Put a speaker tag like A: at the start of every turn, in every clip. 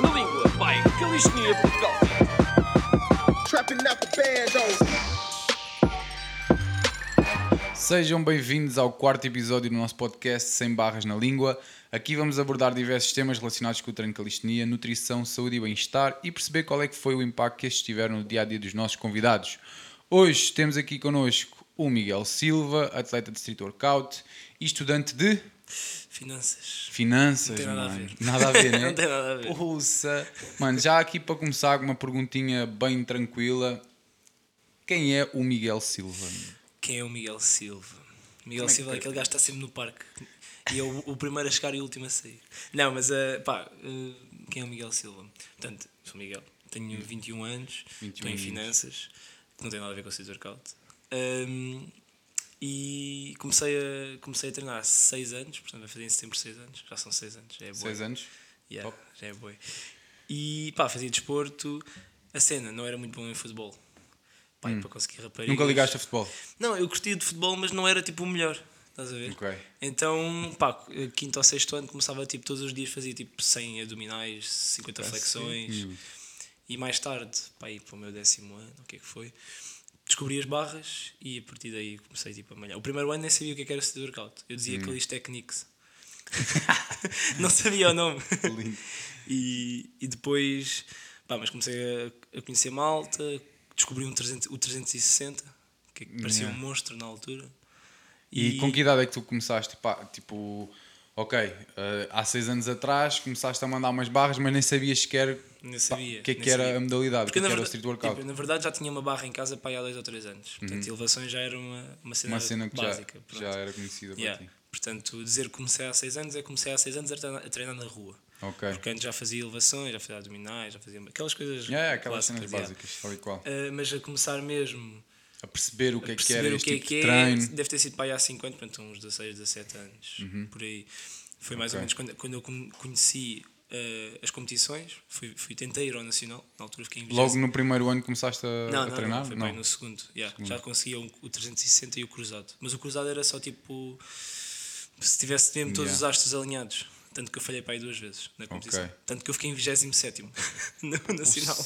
A: Na Língua by Calistenia Portugal.
B: Trapping out the band
C: Sejam bem-vindos ao quarto episódio do nosso podcast Sem Barras na Língua. Aqui vamos abordar diversos temas relacionados com o treino de calistenia, nutrição, saúde e bem-estar e perceber qual é que foi o impacto que estes tiveram no dia a dia dos nossos convidados. Hoje temos aqui connosco o Miguel Silva, atleta de Street Workout e estudante de
D: Finanças.
C: finanças.
D: Não tem nada a
C: mano.
D: ver.
C: Nada a ver, né?
D: Não tem nada a ver.
C: Ouça. Mano, já aqui para começar, uma perguntinha bem tranquila. Quem é o Miguel Silva?
D: Quem é o Miguel Silva? Miguel
C: Como é que-
D: Silva é aquele gajo que está sempre no parque. E é o, o primeiro a chegar e o último a sair. Não, mas uh, pá, uh, quem é o Miguel Silva? Portanto, sou Miguel, tenho 21 anos,
C: 21
D: estou em
C: anos.
D: finanças, que não tem nada a ver com o Street Workout. Um, e comecei a, comecei a treinar há 6 anos, portanto vai fazer em setembro 6 anos, já são 6 anos, já é bom.
C: Seis anos?
D: Yeah,
C: Top.
D: já é boi. E pá, fazia desporto. A cena, não era muito bom em futebol. Pá, e para conseguir raparigas.
C: Hum. Nunca ligaste a futebol?
D: Não, eu curtia de futebol, mas não era tipo o melhor. Estás a ver?
C: Ok.
D: Então, pá, quinto ou sexto ano começava tipo todos os dias, fazia tipo 100 abdominais, 50 flexões.
C: Hum.
D: E mais tarde, pá, aí para o meu décimo ano, o que é que foi? Descobri as barras e a partir daí comecei tipo a malhar. O primeiro ano nem sabia o que é era street workout. Eu
C: Hum.
D: dizia que isto Techniques. não sabia o nome.
C: Lindo.
D: E, e depois, pá, mas comecei a, a conhecer malta, descobri um 300, o 360, que parecia
C: Yeah.
D: um monstro na altura.
C: E, com que idade é que tu começaste? Pá, tipo, ok, eh, há seis anos atrás começaste a mandar umas barras, mas nem sabias sequer o que é que era
D: sabia.
C: a modalidade, o que, é que era o street workout.
D: tipo, na verdade já tinha uma barra em casa para há dois ou três anos. Portanto, elevações já era uma, uma cena,
C: Uhum. Uma cena já,
D: básica. pronto.
C: já era conhecida
D: Yeah.
C: para ti.
D: Portanto, dizer que comecei há seis anos é que comecei há seis anos a treinar, a treinar na rua.
C: Ok.
D: Porque antes já fazia elevações, já fazia abdominais, já fazia aquelas coisas.
C: Yeah, aquelas cenas básicas, tal e qual.
D: Ah, mas a começar mesmo
C: A perceber o que
D: a
C: é que era
D: o
C: este
D: que é
C: tipo
D: que
C: de
D: é,
C: treino.
D: deve ter sido para aí há 5 anos, portanto, uns 16, 17 anos, por aí. Foi mais
C: Uhum. Ok.
D: ou menos quando, quando eu con- conheci eh, as competições, fui, fui, tentei ir ao Nacional, na altura fiquei em
C: Logo
D: 20.
C: no primeiro ano começaste a,
D: não,
C: a
D: não,
C: treinar?
D: não, foi bem no segundo, yeah, já conseguia um- o 360 e o cruzado. Mas o cruzado era só tipo, se tivesse mesmo todos
C: Yeah.
D: os astros alinhados. Tanto que eu falhei para aí duas vezes na competição.
C: Ok.
D: Tanto que eu fiquei em 27 no Nacional.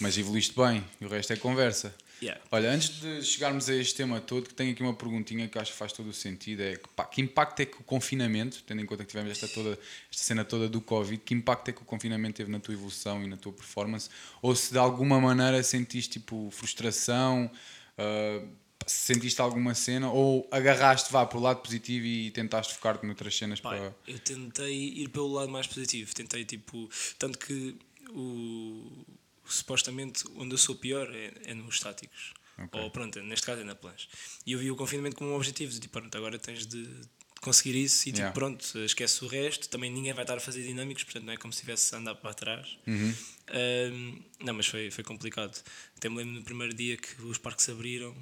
C: Mas evoluíste bem, e o resto é conversa.
D: Yeah.
C: Olha, antes de chegarmos a este tema todo, que tenho aqui uma perguntinha que acho que faz todo o sentido: é que, pá, que impacto é que o confinamento, tendo em conta que tivemos esta, toda, esta cena toda do Covid, que impacto é que o confinamento teve na tua evolução e na tua performance? Ou se de alguma maneira sentiste tipo frustração, se sentiste alguma cena, ou agarraste vá para o lado positivo e tentaste focar-te noutras cenas
D: Pá,
C: para.
D: eu tentei ir pelo lado mais positivo. Tentei, tipo. Tanto que o. Supostamente onde eu sou pior é, é nos estáticos.
C: Ok.
D: Ou pronto, neste caso é na planche. E eu vi o confinamento como um objetivo. de, Tipo, pronto, agora tens de conseguir isso e tipo,
C: Yeah.
D: pronto, esquece o resto. Também ninguém vai estar a fazer dinâmicos, portanto não é como se estivesse a andar para trás.
C: Uhum.
D: Ahm, não, mas foi, foi complicado. Até me lembro no primeiro dia que os parques abriram.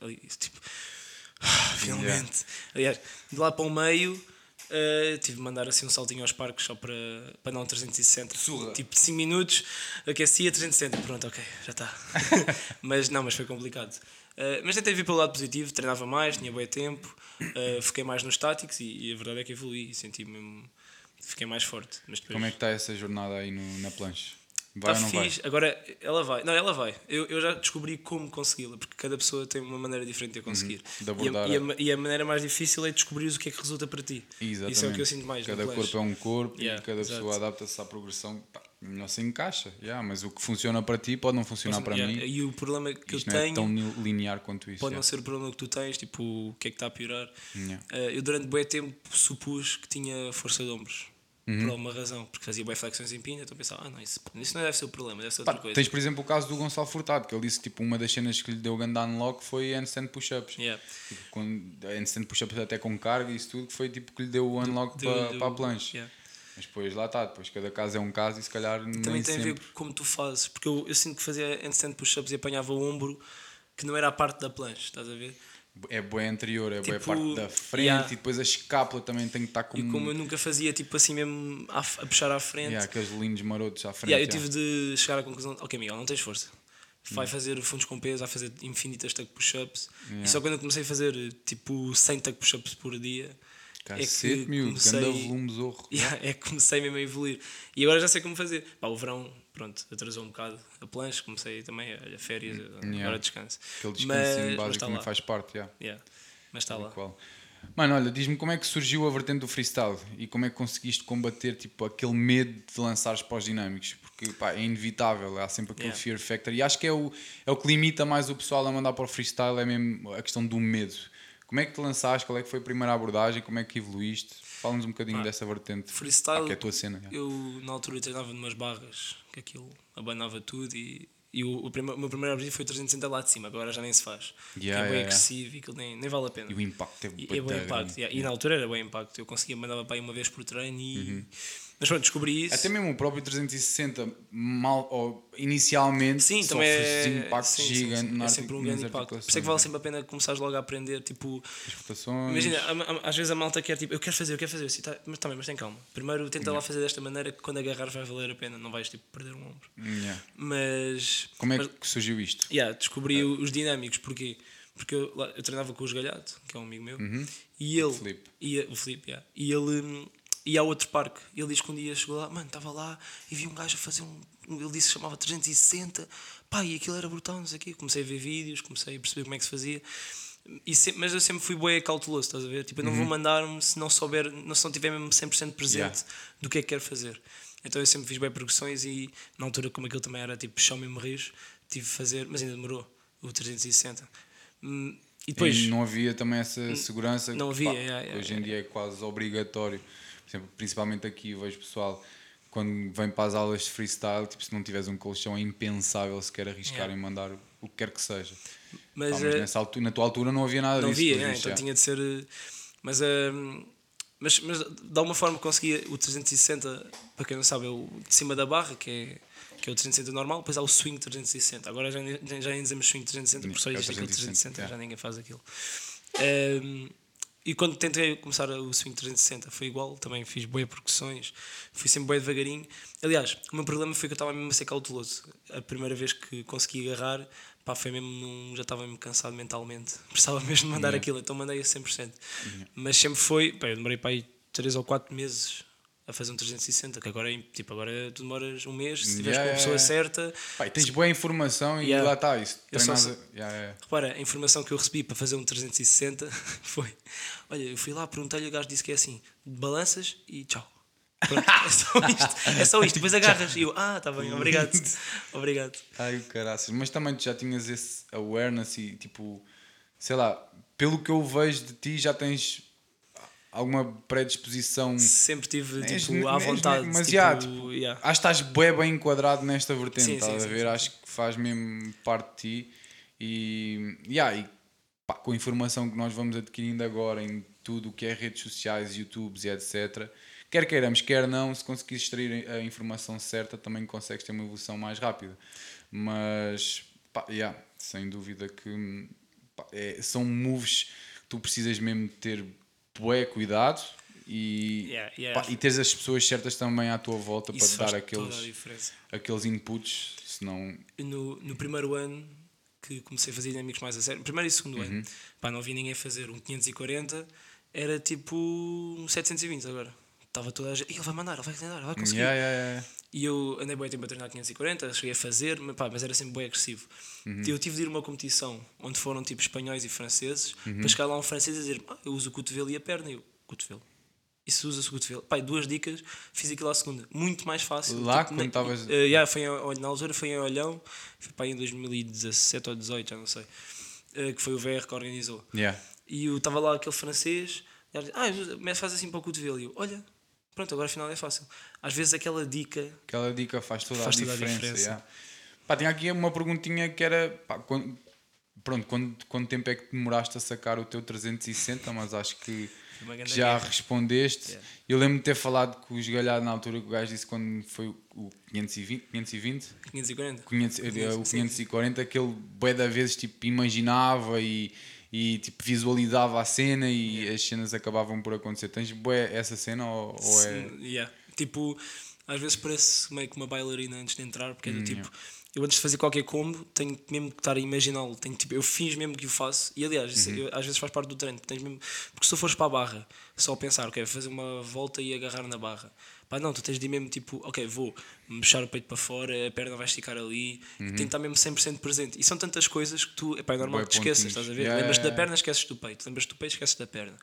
D: ali, Tipo, ah, finalmente. Aliás, de lá para o meio, eh, tive de mandar assim um saltinho aos parques só para, para não 360.
C: Surra.
D: Tipo 5 minutos, aquecia 360. Pronto, ok, já está. mas não, mas foi complicado. Eh, mas tentei vir pelo lado positivo, treinava mais, tinha bom tempo, eh, fiquei mais nos estáticos e, e a verdade é que evolui e senti mesmo. Fiquei mais forte. Mas depois,
C: Como é que está essa jornada aí no- na planche? Vai
D: Está
C: não vai?
D: fixe. Agora, ela vai. Não, ela vai. Eu, eu já descobri como consegui-la, porque cada pessoa tem uma maneira diferente de a conseguir.
C: Uhum. de
D: e, a, e,
C: a-
D: e a maneira mais difícil é descobrir o que é que resulta para ti.
C: Exatamente.
D: Isso é o que eu sinto mais.
C: Cada corpo é um corpo
D: Yeah,
C: e cada
D: exato.
C: pessoa adapta-se à progressão. Pá, melhor se encaixa. Yeah, mas o que funciona para ti pode não funcionar para
D: Yeah,
C: mim.
D: E o problema que
C: Isto
D: eu
C: não é
D: tenho
C: tão linear quanto isso.
D: pode
C: yeah.
D: não ser o problema que tu tens, tipo, o que é que está a piorar.
C: Yeah.
D: Eh, eu durante bem tempo supus que tinha força de ombros.
C: Uhum.
D: Por alguma razão, porque fazia bem flexões em pinha, então pensava, ah não, isso, isso não deve ser o problema, deve ser
C: Pá,
D: outra coisa.
C: tens, por exemplo, o caso do Gonçalo Furtado, que ele disse tipo uma das cenas que lhe deu grande unlock foi handstand push-ups.
D: Yeah.
C: Tipo, handstand push-ups até com carga e isso tudo, que foi tipo que lhe deu o unlock para, para a planche.
D: yeah.
C: Mas depois lá está, depois cada caso é um caso e se calhar
D: Também
C: nem
D: tem a
C: sempre.
D: ver com como tu fazes, porque eu, eu sinto que fazia handstand push-ups e apanhava o ombro que não era a parte da planche, estás a ver?
C: É boa anterior, é boa
D: Tipo,
C: parte da frente
D: yeah.
C: e depois a escápula também tem que estar com
D: E como eu nunca fazia tipo assim mesmo a, a puxar à frente,
C: yeah, aqueles lindos marotos à frente.
D: yeah, eu tive de chegar à conclusão: ok, Miguel, não tens força. Vai fazer fundos com peso, vai fazer infinitas tuck push-ups. E só quando eu comecei a fazer tipo 100 tuck push-ups por dia
C: Cacete, miúdo, ganda volume zorro.
D: Yeah, é que comecei mesmo a evoluir. E agora já sei como fazer. Pá, o verão, pronto, atrasou um bocado a plancha, comecei também a, a férias, agora descanso.
C: Aquele descansinho
D: mas
C: básico também
D: lá.
C: faz parte, já.
D: Yeah. Mas está lá.
C: Qual? Mano, olha, diz-me como é que surgiu a vertente do freestyle e como é que conseguiste combater tipo, aquele medo de lançares para os dinâmicos? Porque pá, é inevitável, há sempre aquele
D: Yeah.
C: fear factor e acho que é o, é o que limita mais o pessoal a mandar para o freestyle, é mesmo a questão do medo. Como é que te lançaste? Qual é que foi a primeira abordagem? Como é que evoluíste? Fala-nos um bocadinho dessa vertente.
D: Freestyle,
C: Pá, que é a tua cena.
D: eu na altura treinava numas barras, que aquilo abanava tudo e, e o, o, o meu primeiro objetivo foi 360 lá de cima, agora já nem se faz.
C: Yeah,
D: que é bem
C: yeah, yeah.
D: agressivo e aquilo nem, nem vale a pena.
C: E o impacto é
D: E,
C: bué
D: é impacto. yeah. E na altura era bom impacto. Eu conseguia mandava para aí uma vez por treino e. Mas pronto, descobri isso.
C: Uhum. Até mesmo o próprio 360, mal, ou, inicialmente,
D: Sim, também é,
C: um impacto
D: sim, sim,
C: gigante
D: sim.
C: na
D: é sempre um grande impacto. Por isso é que
C: articulações,
D: vale
C: né?
D: sempre a pena começares logo a aprender. Tipo,
C: As
D: imagina, a- a- às vezes a malta quer tipo, eu quero fazer, eu quero fazer, assim, tá, mas também, mas tem calma. Primeiro tenta lá fazer desta maneira que quando agarrares vai valer a pena, não vais tipo perder um ombro.
C: Yeah.
D: Mas.
C: Como é
D: mas-
C: que surgiu isto?
D: Yeah, descobri o- os dinâmicos, porquê? Porque eu, lá- eu treinava com o Esgalhado, que é um amigo meu, e ele.
C: Filipe.
D: Ia, o Filipe, yeah, e ele hum, ia a outro parque. Ele diz que um dia chegou lá, mano, estava lá e vi um gajo a fazer um. Ele disse que chamava 360, pá, e aquilo era brutal, não sei o quê. Comecei a ver vídeos, comecei a perceber como é que se fazia. E sempre- mas eu sempre fui bué cauteloso, estás a ver? Tipo, eu não vou mandar-me se não souber, não, se não tiver mesmo 100% presente
C: Yeah.
D: do que é que quero fazer. Então eu sempre fiz bem progressões e na altura, como aquilo também era tipo chão mesmo rijo, tive de fazer, mas ainda demorou o 360. Hum, E depois,
C: E não havia também essa segurança.
D: não
C: que,
D: havia,
C: pá, hoje em dia é quase obrigatório. Principalmente aqui eu vejo pessoal quando vem para as aulas de freestyle, tipo, se não tiveres um colchão é impensável sequer arriscar
D: Yeah.
C: em mandar o que quer que seja.
D: mas, eh,
C: nessa altura, na tua altura não havia nada
D: não
C: disso.
D: havia,
C: pelos
D: né?
C: vistos,
D: então
C: já.
D: tinha de ser. eh, Mas, hum, mas, mas de alguma forma conseguia o 360, para quem não sabe, é o de cima da barra, que é, que é o 360 normal, depois há o swing 360. Agora já, já nem dizemos swing 360, porque só
C: É
D: existe aquele
C: 360,
D: 360, já
C: é.
D: ninguém faz aquilo. Hum, e quando tentei começar o swing 360 foi igual, também fiz boas percussões, fui sempre bem devagarinho. Aliás, o meu problema foi que eu estava mesmo a ser cauteloso. A primeira vez que consegui agarrar, pá, foi mesmo num, já estava mesmo cansado mentalmente. Precisava mesmo de mandar
C: Yeah.
D: aquilo, então mandei a 100%. Mas sempre foi, pá, eu demorei para aí 3 ou 4 meses a fazer um 360, que agora é, tipo, agora tu demoras um mês, se estiveres
C: Yeah,
D: com a pessoa
C: yeah,
D: certa.
C: E tens boa informação e
D: Yeah.
C: lá está isso.
D: Eu só
C: yeah.
D: Repara, a informação que eu recebi para fazer um 360 foi: olha, eu fui lá, perguntei-lhe, o gajo disse que é assim: balanças e tchau. Pronto, é só isto. É só isto. Depois agarras. E eu, ah, tá bem, obrigado. Obrigado.
C: Ai, caraças. Mas também tu já tinhas esse awareness e tipo, sei lá, pelo que eu vejo de ti, já tens alguma predisposição.
D: Sempre tive, tipo, à vontade.
C: mas
D: tipo,
C: já, tipo,
D: yeah.
C: Acho que estás bem, bem enquadrado nesta vertente,
D: Sim,
C: estás
D: sim,
C: a ver?
D: sim,
C: Acho que faz mesmo parte de ti e, yeah, e pá, com a informação que nós vamos adquirindo agora em tudo o que é redes sociais, YouTubes e etc. Quer queiramos, quer não, se conseguires extrair a informação certa, também consegues ter uma evolução mais rápida. Mas, pá, yeah, sem dúvida que pá, é- são moves que tu precisas mesmo ter bué cuidado e,
D: Yeah, yeah.
C: pá, e teres as pessoas certas também à tua volta
D: Isso
C: para
D: faz
C: dar aqueles, aqueles inputs, senão
D: no, no primeiro ano que comecei a fazer dinâmicos mais a sério, primeiro e segundo
C: Uhum.
D: ano, pá, não vi ninguém fazer um 540, era tipo um 720 agora. Estava toda a gente, "Ih, ele vai mandar, ele vai treinar, ele vai conseguir.
C: Yeah.
D: E eu andei bem tempo a treinar 540, cheguei a fazer, mas, pá, mas era sempre bem agressivo.
C: Uhum.
D: Eu tive de ir a uma competição onde foram tipo espanhóis e franceses,
C: Uhum.
D: para chegar lá um francês e dizer: ah, Eu uso o cotovelo e a perna. E eu, cotovelo. Isso usa-se o cotovelo. Pá, e duas dicas, fiz aquilo à segunda. Muito mais fácil.
C: Lá,
D: Tipo,
C: quando estavas-
D: Eh, yeah, foi em- na altura foi em Olhão, foi aí em 2017 ou 2018, já não sei. eh, que foi o VR que organizou.
C: Yeah.
D: E eu estava lá aquele francês, e ele ah, mas faz assim para o cotovelo. E eu, olha, pronto, agora afinal é fácil. Às vezes aquela dica
C: Aquela dica faz toda,
D: Faz
C: a,
D: toda a
C: diferença.
D: diferença.
C: yeah. Pá, tinha aqui uma perguntinha que era pá, quando, pronto, quando, quanto tempo é que demoraste a sacar o teu 360, mas acho que já
D: guerra.
C: respondeste.
D: Yeah.
C: Eu lembro de ter falado com o esgalhado na altura que o gajo disse quando foi o- o 520, 520
D: 540.
C: 500, eh, o
D: Sim.
C: 540 que ele bué da vezes tipo, imaginava e, e tipo, visualizava a cena e as cenas acabavam por acontecer. Tens bué essa cena ou, ou é...
D: Sim, yeah. Tipo, às vezes parece meio que uma bailarina antes de entrar, porque é do tipo, eu antes de fazer qualquer combo tenho mesmo que estar a imaginá-lo. Tenho, tipo, eu fiz mesmo que o faço. E aliás, isso, eu- às vezes faz parte do treino. Tens mesmo, porque se tu fores para a barra, só pensar, ok, fazer uma volta e agarrar na barra. Pá, não, tu tens de ir mesmo tipo, ok, vou mexer o peito para fora, a perna vai esticar ali, tem que estar mesmo 100% presente. E são tantas coisas que tu, epá, é normal
C: Bué
D: que te esqueças, estás a ver?
C: Yeah,
D: Lembras-te
C: yeah,
D: da
C: yeah.
D: perna, esqueces do peito. Lembras-te do peito, esqueces da perna.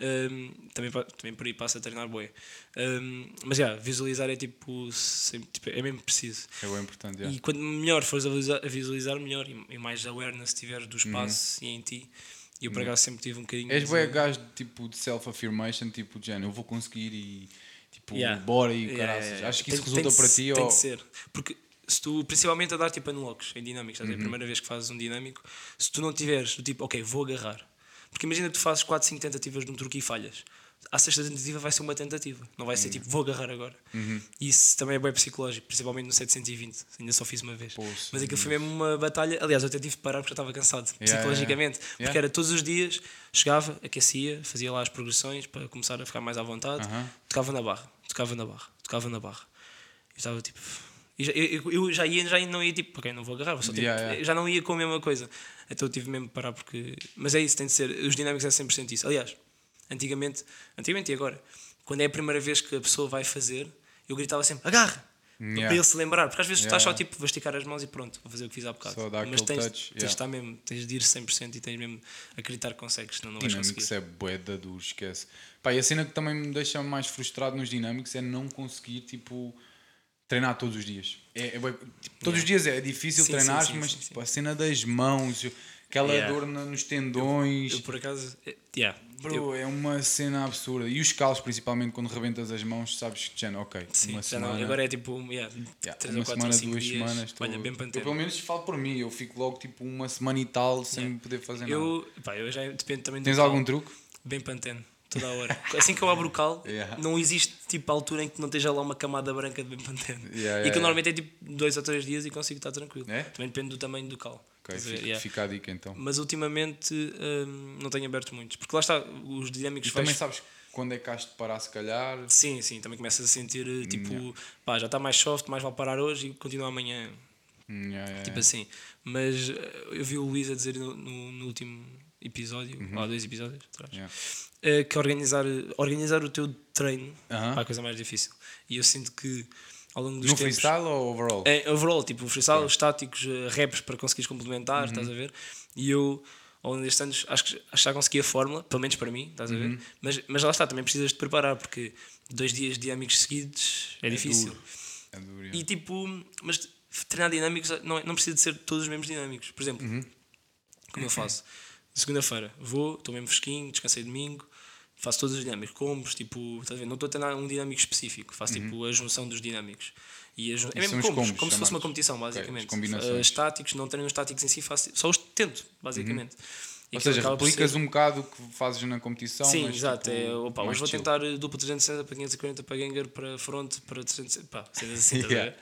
D: Hum, também, também por aí passa a treinar bué. Hum, mas já, visualizar é tipo, sempre, tipo, é mesmo preciso.
C: É bem importante. yeah.
D: E quanto melhor fores a visualizar, a visualizar melhor e, e mais awareness tiveres do espaço e em ti. E eu por acaso sempre tive um bocadinho.
C: Uhum. És bem gajo tipo de self-affirmation, tipo de género, eu vou conseguir e tipo,
D: Yeah.
C: bora e o
D: Yeah,
C: caraças.
D: yeah.
C: Acho que
D: Tem-
C: isso resulta
D: tem
C: para ti
D: Tem
C: ou.
D: de ser. Porque se tu, principalmente a dar tipo unlocks em dinâmicos?
C: Uhum.
D: a primeira vez que fazes um dinâmico, se tu não tiveres do tipo, ok, vou agarrar. Porque imagina que tu fazes 4, 5 tentativas num truque e falhas. A sexta tentativa vai ser uma tentativa, não vai ser
C: Uhum.
D: tipo, vou agarrar agora. E isso também é bem psicológico, principalmente no 720, ainda só fiz uma vez.
C: Poxa,
D: Mas aquilo foi mesmo uma batalha. Aliás, eu até tive de parar porque já estava cansado,
C: Yeah,
D: psicologicamente.
C: yeah.
D: Porque
C: Yeah.
D: era todos os dias, chegava, aquecia, fazia lá as progressões para começar a ficar mais à vontade, tocava na barra, tocava na barra, tocava na barra. Eu estava tipo. Eu, eu já ia, já não ia tipo, ok, não vou agarrar, só, tipo,
C: Yeah, yeah.
D: já não ia com a mesma coisa. Então eu tive mesmo de parar porque. Mas é isso, tem de ser. Os dinâmicos é 100% isso. Aliás, antigamente, antigamente e agora, quando é a primeira vez que a pessoa vai fazer, eu gritava sempre, agarra!
C: Yeah.
D: Para ele se lembrar, porque às vezes tu
C: Yeah,
D: estás só tipo, vou esticar as mãos e pronto, vou fazer o que fiz há bocado.
C: Só dá
D: Mas tens,
C: touch,
D: tens de estar mesmo, tens de ir 100% e tens mesmo acreditar que consegues, senão não vais
C: Dinâmicos
D: conseguir.
C: é boeda duro, esquece. Pá, e a cena que também me deixa mais frustrado nos dinâmicos é não conseguir, tipo, treinar todos os dias. É, é tipo, todos os dias é difícil
D: Sim,
C: treinar,
D: sim, sim,
C: mas tipo, a cena das mãos, aquela
D: Yeah.
C: dor nos tendões.
D: Eu por acaso, é- yeah,
C: Bro,
D: eu-
C: é uma cena absurda. E os calos, principalmente quando rebentas as mãos, sabes que já não, ok.
D: sim,
C: uma
D: já não,
C: semana.
D: agora é tipo, yeah,
C: Yeah,
D: 3
C: uma
D: ou 4
C: semana,
D: ou 5
C: duas
D: dias,
C: semanas.
D: olha, bem
C: eu, pelo menos falo por mim, eu fico logo tipo uma semana e tal sem poder fazer nada.
D: Eu, pá, eu já depende também do
C: Tens algum truque?
D: Bem pantene, toda a hora. Assim que eu abro o cal,
C: Yeah.
D: não existe tipo altura em que não esteja lá uma camada branca de bem pantene.
C: Yeah,
D: e
C: yeah,
D: que
C: yeah.
D: normalmente é tipo 2 ou 3 dias e consigo estar tranquilo.
C: É?
D: Também depende do tamanho do cal.
C: Ok, fica,
D: Yeah.
C: fica a dica então.
D: Mas ultimamente hum, não tenho aberto muitos. Porque lá está, os dinâmicos
C: E também sabes quando é que has de parar, se calhar.
D: Sim, sim, também começas a sentir eh, tipo,
C: Yeah.
D: pá, já está mais soft, mais vale parar hoje e continua amanhã.
C: Hum, yeah,
D: Tipo assim. Mas eh, eu vi o Luís a dizer no, no- no último episódio, ou há dois episódios atrás,
C: Uhum. Yeah.
D: eh, que organizar, organizar o teu treino pá, é a coisa mais difícil. E eu sinto que ao longo dos
C: No
D: tempos.
C: freestyle ou overall?
D: É, overall, tipo, freestyle, estáticos, eh, raps para conseguires complementar, estás
C: Uhum.
D: a ver? E eu, ao longo destes anos, acho que, acho que já consegui a fórmula, pelo menos para mim, estás a ver?
C: Uhum.
D: Mas, mas lá está, também precisas de preparar, porque dois dias dinâmicos seguidos é, difícil.
C: duro. É duro,
D: E tipo, mas treinar dinâmicos não, é- não precisa de ser todos os mesmos dinâmicos. Por exemplo,
C: Uhum.
D: como eu faço, segunda-feira vou, estou mesmo fresquinho, descansei domingo, faço todos os dinâmicos, combos, tipo, estás a ver? Não estou a treinar um dinâmico específico, faço tipo a junção dos dinâmicos. E a jun- é
C: Uhum.
D: mesmo
C: os
D: combos,
C: combos
D: como se fosse uma competição, basicamente.
C: combinações.
D: Uh, estáticos, não treino os estáticos em si, faço, só os tento, basicamente. E
C: Ou seja, replicas
D: ser-
C: um bocado o que fazes na competição.
D: Sim,
C: mas,
D: exato.
C: tipo,
D: é, opa, hoje vou
C: chill.
D: tentar eh, duplo 360 para 540 para Ganger, para front, para 360, pá, assim,
C: Yeah.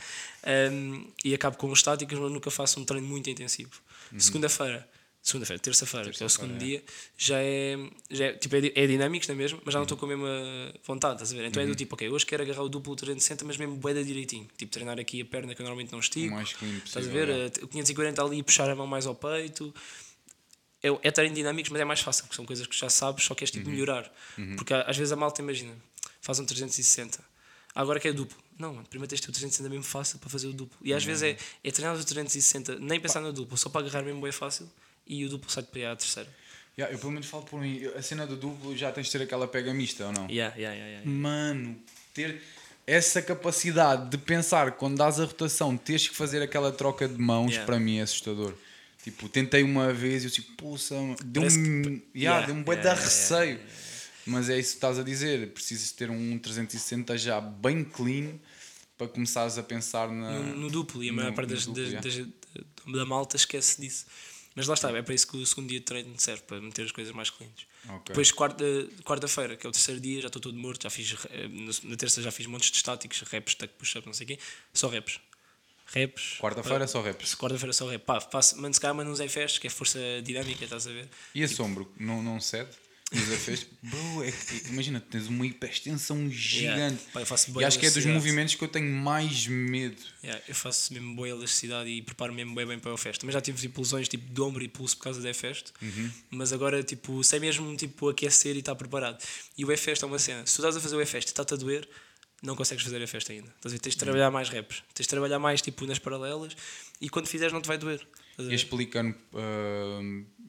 D: Um, e acabo com os estáticos, mas nunca faço um treino muito intensivo.
C: Uhum.
D: Segunda-feira, segunda-feira, terça-feira, que é o segundo dia, já é, já é, tipo, é, é dinâmicos, não é mesmo? Mas já não estou com a mesma vontade, estás a ver? Então é
C: Uhum.
D: do tipo, ok, hoje quero agarrar o duplo 360, mas mesmo boeda direitinho. Tipo, treinar aqui a perna que eu normalmente não estico.
C: Mais clean
D: Estás a ver? Eh, O 540 ali, puxar a mão mais ao peito. É, é treino dinâmicos, mas é mais fácil, porque são coisas que já sabes, só queres tipo
C: Uhum.
D: melhorar. Porque há- às vezes a malta imagina, faz um 360, agora que é duplo. Não, mano, primeiro tens de ter o 360 mesmo fácil para fazer o duplo. E às vezes é, é treinar o 360, nem pensar no duplo, só para agarrar mesmo bem fácil e o duplo sai-te para aí à terceira.
C: Yeah, eu pelo menos falo por mim. A cena do duplo já tens de ter aquela pega mista ou não?
D: Yeah, yeah, yeah, yeah.
C: Mano, ter essa capacidade de pensar quando dás a rotação, teres que fazer aquela troca de mãos,
D: Yeah.
C: para mim é assustador. Tipo, tentei uma vez e eu tipo, pulsa, deu-me
D: Parece
C: yeah,
D: Yeah,
C: deu um
D: yeah, yeah,
C: receio. Mas é isso que estás a dizer, precisas ter um 360 já bem clean para começares a pensar na.
D: no, no duplo e a maior parte das,
C: duplo,
D: das- das- da malta esquece disso. Mas lá está, é para isso que o segundo dia de treino serve, para meter as coisas mais cleans.
C: Ok.
D: Depois, quarta- quarta-feira, que é o terceiro dia, já estou todo morto, já fiz, eh, na terça já fiz montes de estáticos, reps, tuck, push-up, não sei o quê, só reps. Reps.
C: Quarta-feira só reps.
D: Quarta-feira só rep. Pá, faço, mano, se calhar mando uns FS, que é força dinâmica, estás a ver?
C: E assombro, não, não cede? Afestos. Bro, é que- imagina, tens uma hiperextensão gigante.
D: Pá, eu faço
C: e acho que é dos movimentos que eu tenho mais medo.
D: Yeah, eu faço mesmo boa elasticidade e preparo mesmo bem, bem para o fest. Também já tive tipo, lesões tipo, de ombro e pulso por causa da fest,
C: Uhum.
D: mas agora tipo, sei mesmo tipo, aquecer e estar preparado. E o fest é uma cena. Se tu estás a fazer o fest e está-te a doer, não consegues fazer a festa ainda. Estás a ver? Tens de trabalhar mais reps, tens de trabalhar mais tipo, nas paralelas e quando fizeres não te vai doer.
C: E explicando, ah,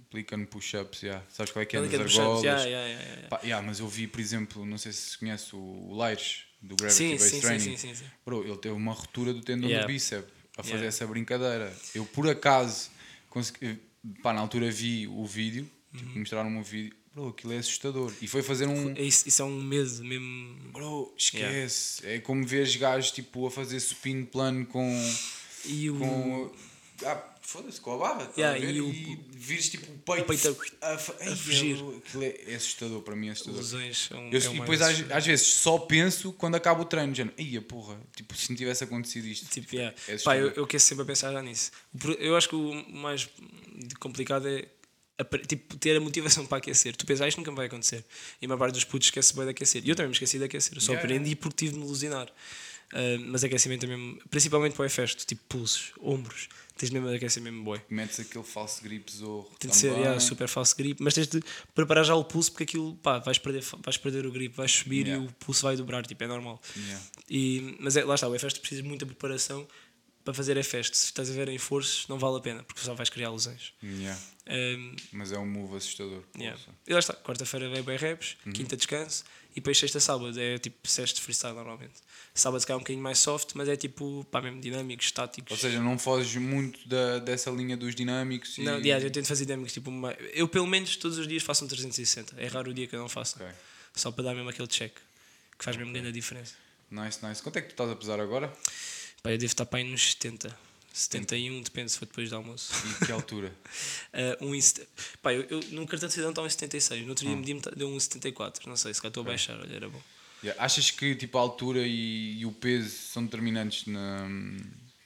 C: explicando push-ups, yeah. sabes qual é que é?
D: Aquele
C: Das
D: push-ups,
C: argolas.
D: yeah, yeah, yeah, yeah.
C: Pá, yeah, mas eu vi, por exemplo, não sei se conhece o Laires, do Gravity
D: Sim,
C: Based
D: sim,
C: Training.
D: sim, sim, sim.
C: Bro, ele teve uma ruptura do tendão
D: Yeah.
C: do bíceps a fazer
D: Yeah.
C: essa brincadeira. Eu, por acaso, consegui, pá, na altura vi o vídeo,
D: Uhum.
C: tipo, mostraram-me o vídeo. Bro, aquilo é assustador. E foi fazer um.
D: É Isso, isso é um medo mesmo.
C: Bro, esquece. É como veres gajos tipo, a fazer supino plano com.
D: E o.
C: com ah, foda-se, com a barra.
D: Yeah,
C: a ver?
D: e o-
C: e vires tipo o peito,
D: peito
C: a, fa- Ai,
D: fugir.
C: Aquilo é, é assustador para mim, é assustador.
D: lesões são.
C: Eu,
D: é
C: e depois às, às vezes só penso quando acaba o treino, já ia porra, tipo, se me tivesse acontecido isto.
D: Tipo, yeah.
C: É
D: Pá, eu, eu quero sempre a pensar já nisso. Eu acho que o mais complicado é tipo, ter a motivação para aquecer. Tu pensas, ah, isto nunca me vai acontecer. E a maior parte dos putos esquece bem de aquecer. E eu também me esqueci de aquecer. Eu só
C: Yeah,
D: aprendi porque tive de me ilusionar. Ah, mas aquecimento é mesmo, principalmente para o efesto, tipo pulsos, ombros, tens mesmo aquecer mesmo boi.
C: Metes aquele falso grip zorro.
D: Tem de ser yeah, super falso grip, mas tens de preparar já o pulso porque aquilo, pá, vais perder, vais perder o grip, vais subir
C: Yeah.
D: e o pulso vai dobrar, tipo, é normal.
C: Yeah.
D: E, mas é, lá está, o efesto precisa de muita preparação para fazer efesto. Se estás a ver em forços, não vale a pena, porque só vais criar lesões.
C: Yeah.
D: Um,
C: Mas é um move assustador.
D: E lá está, quarta-feira vem bem reps,
C: Uhum.
D: quinta descanso e depois sexta, sábado é tipo sexto de freestyle normalmente. Sábado se calhar um bocadinho mais soft, mas é tipo, pá, mesmo dinâmicos, estáticos.
C: Ou seja, não foges muito da, dessa linha dos dinâmicos e.
D: Não, aliás, eu tento fazer dinâmicos tipo uma... Eu pelo menos todos os dias faço um 360. É raro o dia que eu não faço.
C: Ok.
D: Só para dar mesmo aquele check. Que faz mesmo grande diferença.
C: Nice, nice. Quanto é que tu estás a pesar agora?
D: Pá, eu devo estar para aí nos 70. 71, depende se for depois do almoço.
C: E que altura?
D: Uh, um, pá, eu, eu no cartão de cidadão está um 76. No outro
C: Hum.
D: dia medi-me, tá- deu um 74. Não sei, se cá estou a baixar. Olha, era bom.
C: Yeah. Achas que tipo, a altura e, e o peso são determinantes na,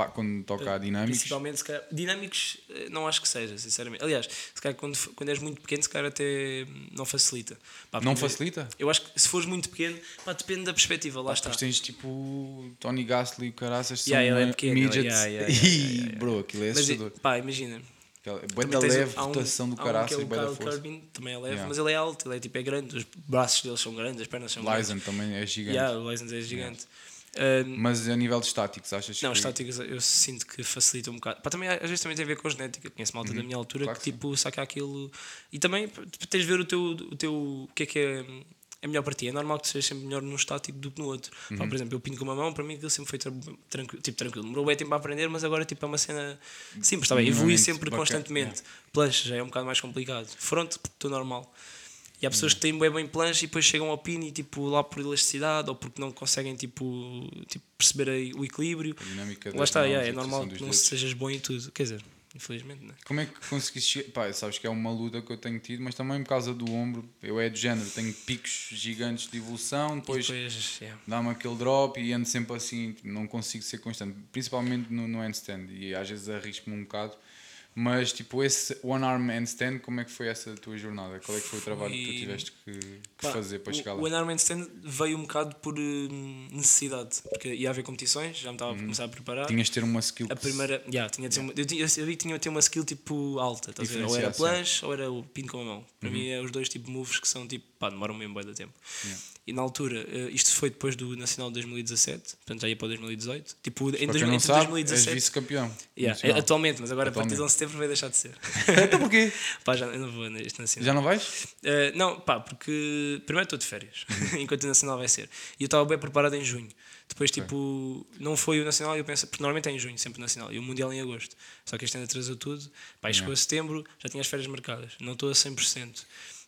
C: pá, quando toca a dinâmicos?
D: Principalmente, se calhar, dinâmicos, eh, não acho que seja, sinceramente. Aliás, se calhar quando, quando és muito pequeno, se calhar até não facilita. Pá,
C: Não facilita?
D: Eu acho que se fores muito pequeno, pá, depende da perspectiva, lá está.
C: Depois tens tipo Tony Gasly e o caraças são
D: Yeah, ele é
C: uma
D: pequeno,
C: midgets.
D: yeah, yeah, yeah,
C: e
D: yeah, yeah.
C: bro, aquilo é
D: Mas,
C: assustador.
D: pá, imagina.
C: Aquela- Bué da leve,
D: um-
C: rotação do
D: um
C: caraças
D: que é
C: e bué da força.
D: Kerbin, também é leve,
C: Yeah.
D: mas ele é alto, ele é tipo é grande, os braços dele são grandes, as pernas são
C: Lyson
D: grandes.
C: também é gigante.
D: Yeah, o Lyson é gigante.
C: Mas a nível de estáticos, achas
D: Não,
C: que.
D: estáticos eu sinto que facilita um bocado. Pá, também, às vezes também tem a ver com genética. Conheço malta da minha altura
C: Uhum. Claro
D: que
C: que
D: tipo saca aquilo. E também pá, tens de ver o teu, o teu o que é que é, é melhor para ti. É normal que tu sejas sempre melhor num estático do que no outro.
C: Uhum.
D: Pá, por exemplo, eu pinto com uma mão, para mim aquilo sempre foi tra- tranquilo. Tipo, tranquilo. Demorou bem tempo a aprender, mas agora tipo, é uma cena simples. Está bem, evolui sempre
C: bacana,
D: constantemente. Plancha já é um bocado mais complicado. Fronte, estou normal. E há pessoas que têm bem bem plancha e depois chegam ao pino e tipo lá por elasticidade ou porque não conseguem tipo, tipo perceber o equilíbrio.
C: A dinâmica
D: Lá está, yeah, é normal que não
C: dedos.
D: sejas bom em tudo. Quer dizer, infelizmente, não é?
C: Como é que conseguiste chegar? Pá, sabes que é uma luta que eu tenho tido, mas também por causa do ombro. Eu é do género, tenho picos gigantes de evolução, depois,
D: Depois, yeah.
C: dá-me aquele drop e ando sempre assim, não consigo ser constante, principalmente no, no handstand. E às vezes arrisco-me um bocado. Mas tipo, esse one arm handstand, como é que foi essa tua jornada? Qual é que foi o trabalho que tu tiveste que, que
D: Pá,
C: fazer para chegar
D: O
C: lá?
D: Unarmed Stand veio um bocado por hum, necessidade, porque ia haver competições, já me estava a começar a preparar.
C: Uhum. Tinhas de ter uma skill
D: A primeira, yeah, tinha de ser uma, eu, sabia que tinha de ter uma skill tipo alta, estás a ver? ou era.
C: Uhum.
D: planche ou era o pino com a mão. Para mim é os dois tipos de moves que são tipo, pá, demoram mesmo bem da tempo. E na altura, eh, isto foi depois do Nacional de 2017, portanto já ia para o 2018. Tipo, em dois, entre
C: sabe, és
D: 2017
C: vice-campeão.
D: Yeah, é, atualmente, mas agora a partir de
C: Atualmente.
D: 11 de setembro vai deixar de ser.
C: Então porquê?
D: pá, já não vou neste nacional.
C: Já não vais?
D: Uh, não, pá, porque primeiro estou de férias, enquanto o Nacional vai ser. E eu estava bem preparado em junho. Depois, tipo, não foi o Nacional eu penso, porque normalmente é em junho, sempre o Nacional, e o Mundial em agosto. Só que este ano atrasou tudo. Pá, chegou a setembro, já tinha as férias marcadas. Não estou a 100%.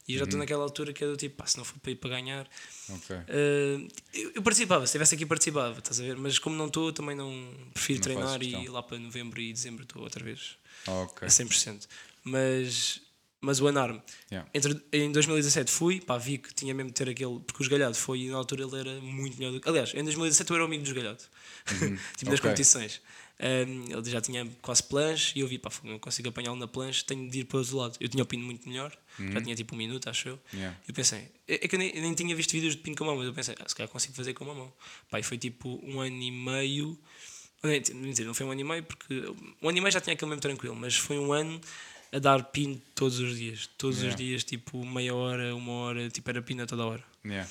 D: E eu já
C: Uhum.
D: estou naquela altura que é do tipo, pá, se não for para ir para ganhar.
C: Ok.
D: Uh, eu, eu participava, se estivesse aqui participava, estás a ver? Mas como não estou, também não prefiro
C: Não
D: treinar e lá para novembro e dezembro estou outra vez
C: Ok.
D: a 100%. Mas, mas o Anarme,
C: Yeah.
D: entre, em 2017 fui, pá, vi que tinha mesmo de ter aquele. Porque o Esgalhado foi e na altura ele era muito melhor do que. Aliás, em 2017 eu era o amigo do Esgalhado, tipo das
C: Uhum. Ok.
D: competições. Um, ele já tinha quase planche e eu vi, pá, não consigo apanhá-lo na planche, tenho de ir para o outro lado. Eu tinha o pino muito melhor, já tinha tipo um minuto, acho eu.
C: Uhum. Yeah.
D: Eu pensei, é é que eu nem, eu nem tinha visto vídeos de pino com a mão, mas eu pensei, ah, se calhar consigo fazer com uma mão. Pá, e foi tipo um ano e meio. Não, dizer, não foi um ano e meio, porque um ano e meio já tinha aquele mesmo tranquilo, mas foi um ano a dar pino todos os dias. Todos
C: Yeah.
D: os dias, tipo meia hora, uma hora, tipo era pino a toda hora.
C: Yeah.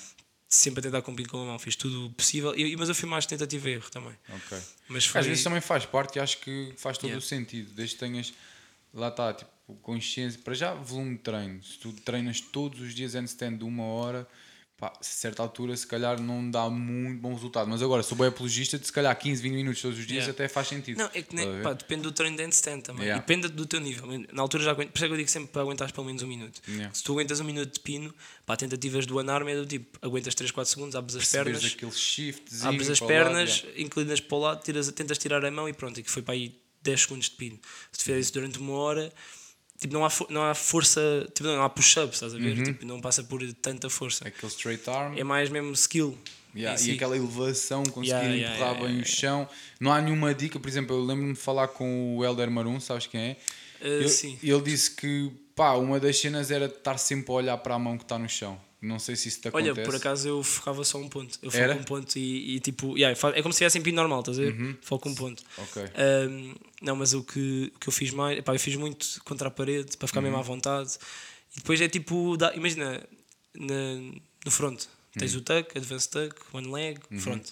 D: Sempre a tentar com pino com a mão, fiz tudo o possível, e- mas eu fui mais tentativa e erro também.
C: Ok.
D: Mas foi.
C: Às vezes também faz parte e acho que faz todo
D: Yeah.
C: o sentido. Desde que tenhas, lá está, tipo, consciência. Para já, volume de treino. Se tu treinas todos os dias handstand de uma hora, pá, a certa altura, se calhar não dá muito bom resultado. Mas agora, sou bem apologista, de se calhar 15, 20 minutos todos os dias
D: Yeah.
C: até faz sentido.
D: Não, é que nem, pá, depende do treino de handstand também.
C: Yeah.
D: Depende do teu nível. Na altura já aguento. Por isso é que eu digo sempre para aguentares pelo menos um minuto.
C: Yeah.
D: Se tu aguentas um minuto de pino, pá, tentativas do anarme é do tipo: aguentas 3, 4 segundos, abres as pernas,
C: aquele
D: abres as
C: lado,
D: pernas,
C: yeah.
D: inclinas para o lado, tiras, tentas tirar a mão e pronto. E que foi para aí 10 segundos de pino. Se tu fizeres isso durante uma hora. Tipo, não há, não há força, tipo, não há push-ups, estás a ver?
C: Uhum.
D: Tipo, não passa por tanta força.
C: Aquele straight arm.
D: É mais mesmo skill.
C: Yeah, e aquela elevação, conseguir
D: Yeah, yeah,
C: empurrar bem o chão. Não há nenhuma dica, por exemplo, eu lembro-me de falar com o Helder Marum, sabes quem é?
D: Uh,
C: ele, ele disse que pá, uma das cenas era estar sempre a olhar para a mão que está no chão. Não sei se isso te acontece.
D: Olha, por acaso eu focava só um ponto. Eu foco
C: Era?
D: um ponto e, e tipo, yeah, é como se estivesse em pino normal, estás a ver?
C: Uhum.
D: Foco um ponto.
C: Ok.
D: Um, não, mas o que, o que eu fiz mais, epá, eu fiz muito contra a parede para ficar
C: Uhum.
D: mesmo à vontade. E depois é tipo, dá- imagina, na, no front, tens
C: Uhum.
D: o tuck, advanced tuck, one leg, front.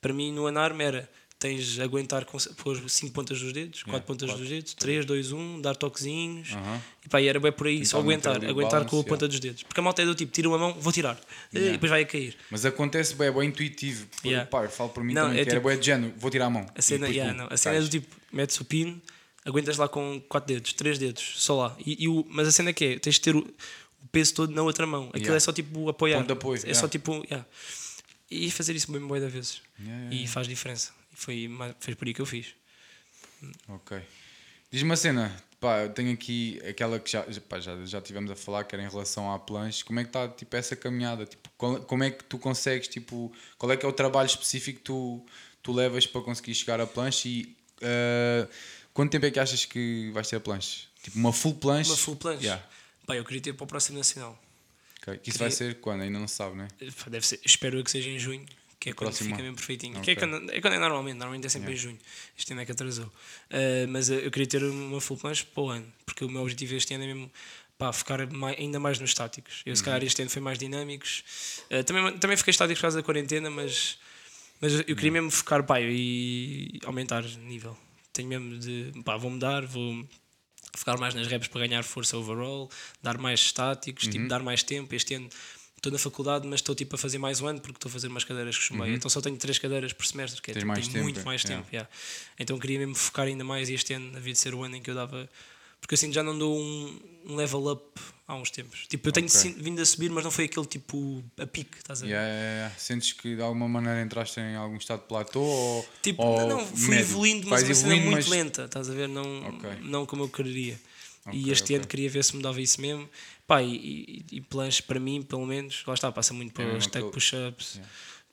D: Para mim no unarm era tens de aguentar com pôr 5 pontas dos dedos, 4 pontas
C: quatro.
D: dos dedos, 3, 2, 1, dar toquezinhos.
C: Aham.
D: E pá, e era bem por aí, só
C: Tentar manter
D: aguentar, aguentar com a
C: balance,
D: ponta dos dedos. Porque a malta é do tipo, tira uma mão, vou tirar, e depois vai a cair.
C: Mas acontece bem, é bem intuitivo. Porque,
D: Yeah.
C: pá, falo para mim
D: Não,
C: também
D: é
C: que era
D: tipo-
C: bem de género, vou tirar a mão.
D: A cena,
C: depois,
D: yeah,
C: pum,
D: não, a cena é do tipo, metes o pino, aguentas lá com 4 dedos, 3 dedos, só lá. E, e o, mas a cena é que é, tens de ter o, o peso todo na outra mão. Aquilo
C: Yeah.
D: é só tipo apoiar.
C: Ponto de apoio,
D: é
C: yeah.
D: só tipo. yeah. E fazer isso bem boa da vezes.
C: Yeah, yeah,
D: E faz diferença. E foi, foi por aí que eu fiz.
C: Ok. Diz-me uma cena, pá, eu tenho aqui aquela que já, pá, já, já tivemos a falar, que era em relação à planche. Como é que está tipo, essa caminhada? Tipo, qual- como é que tu consegues, tipo, qual é que é o trabalho específico que tu, tu levas para conseguir chegar à planche e ah, quanto tempo é que achas que vais ter a planche? Tipo, uma full planche?
D: Uma full planche.
C: Yeah.
D: Pá, eu queria ter para o próximo Nacional.
C: Ok. Que isso vai ser quando? Ainda não se sabe, né?
D: Pá, Deve ser, espero que seja em junho, que é quando
C: Próximo
D: fica mesmo perfeitinho.
C: Ok.
D: Que é, quando, é quando é normalmente, normalmente é sempre em junho. Este ano é que atrasou. Uh, mas eu queria ter uma full planche para o ano, porque o meu objetivo este ano é mesmo pá, ficar mai- ainda mais nos estáticos. Eu, se
C: Uhum.
D: calhar, este ano foi mais dinâmicos. Uh, também, também fiquei estático por causa da quarentena, mas, mas eu queria mesmo focar pá, e aumentar nível. Tenho mesmo de, pá, vou mudar, vou focar mais nas reps para ganhar força overall, dar mais estáticos,
C: Uhum.
D: tipo, dar mais tempo. Este ano estou na faculdade, mas estou tipo a fazer mais um ano porque estou a fazer umas cadeiras que chumbei. Então só tenho três cadeiras por semestre, que é
C: Uhum.
D: Tipo,
C: mais tempo,
D: muito
C: é.
D: mais tempo. yeah. Então queria mesmo focar ainda mais e este ano havia de ser o ano em que eu dava. Porque assim já não dou um, um level up há uns tempos. Tipo, eu tenho
C: Ok.
D: sin- vindo a subir, mas não foi aquele tipo a pique, estás a ver?
C: Yeah, yeah, yeah. Sentes que de alguma maneira entraste em algum estado de platô ou,
D: Tipo,
C: ou
D: não, fui
C: médio?
D: evoluindo, mas
C: Vais
D: uma
C: evoluindo,
D: muito
C: mas-
D: lenta, estás a ver? Não,
C: Ok.
D: não como eu queria. e este
C: ok.
D: ano queria ver se mudava isso mesmo. Pá, e, e, e planche para mim, pelo menos, lá está, passa muito pelos
C: mesmo
D: tech
C: aquele-
D: push-ups,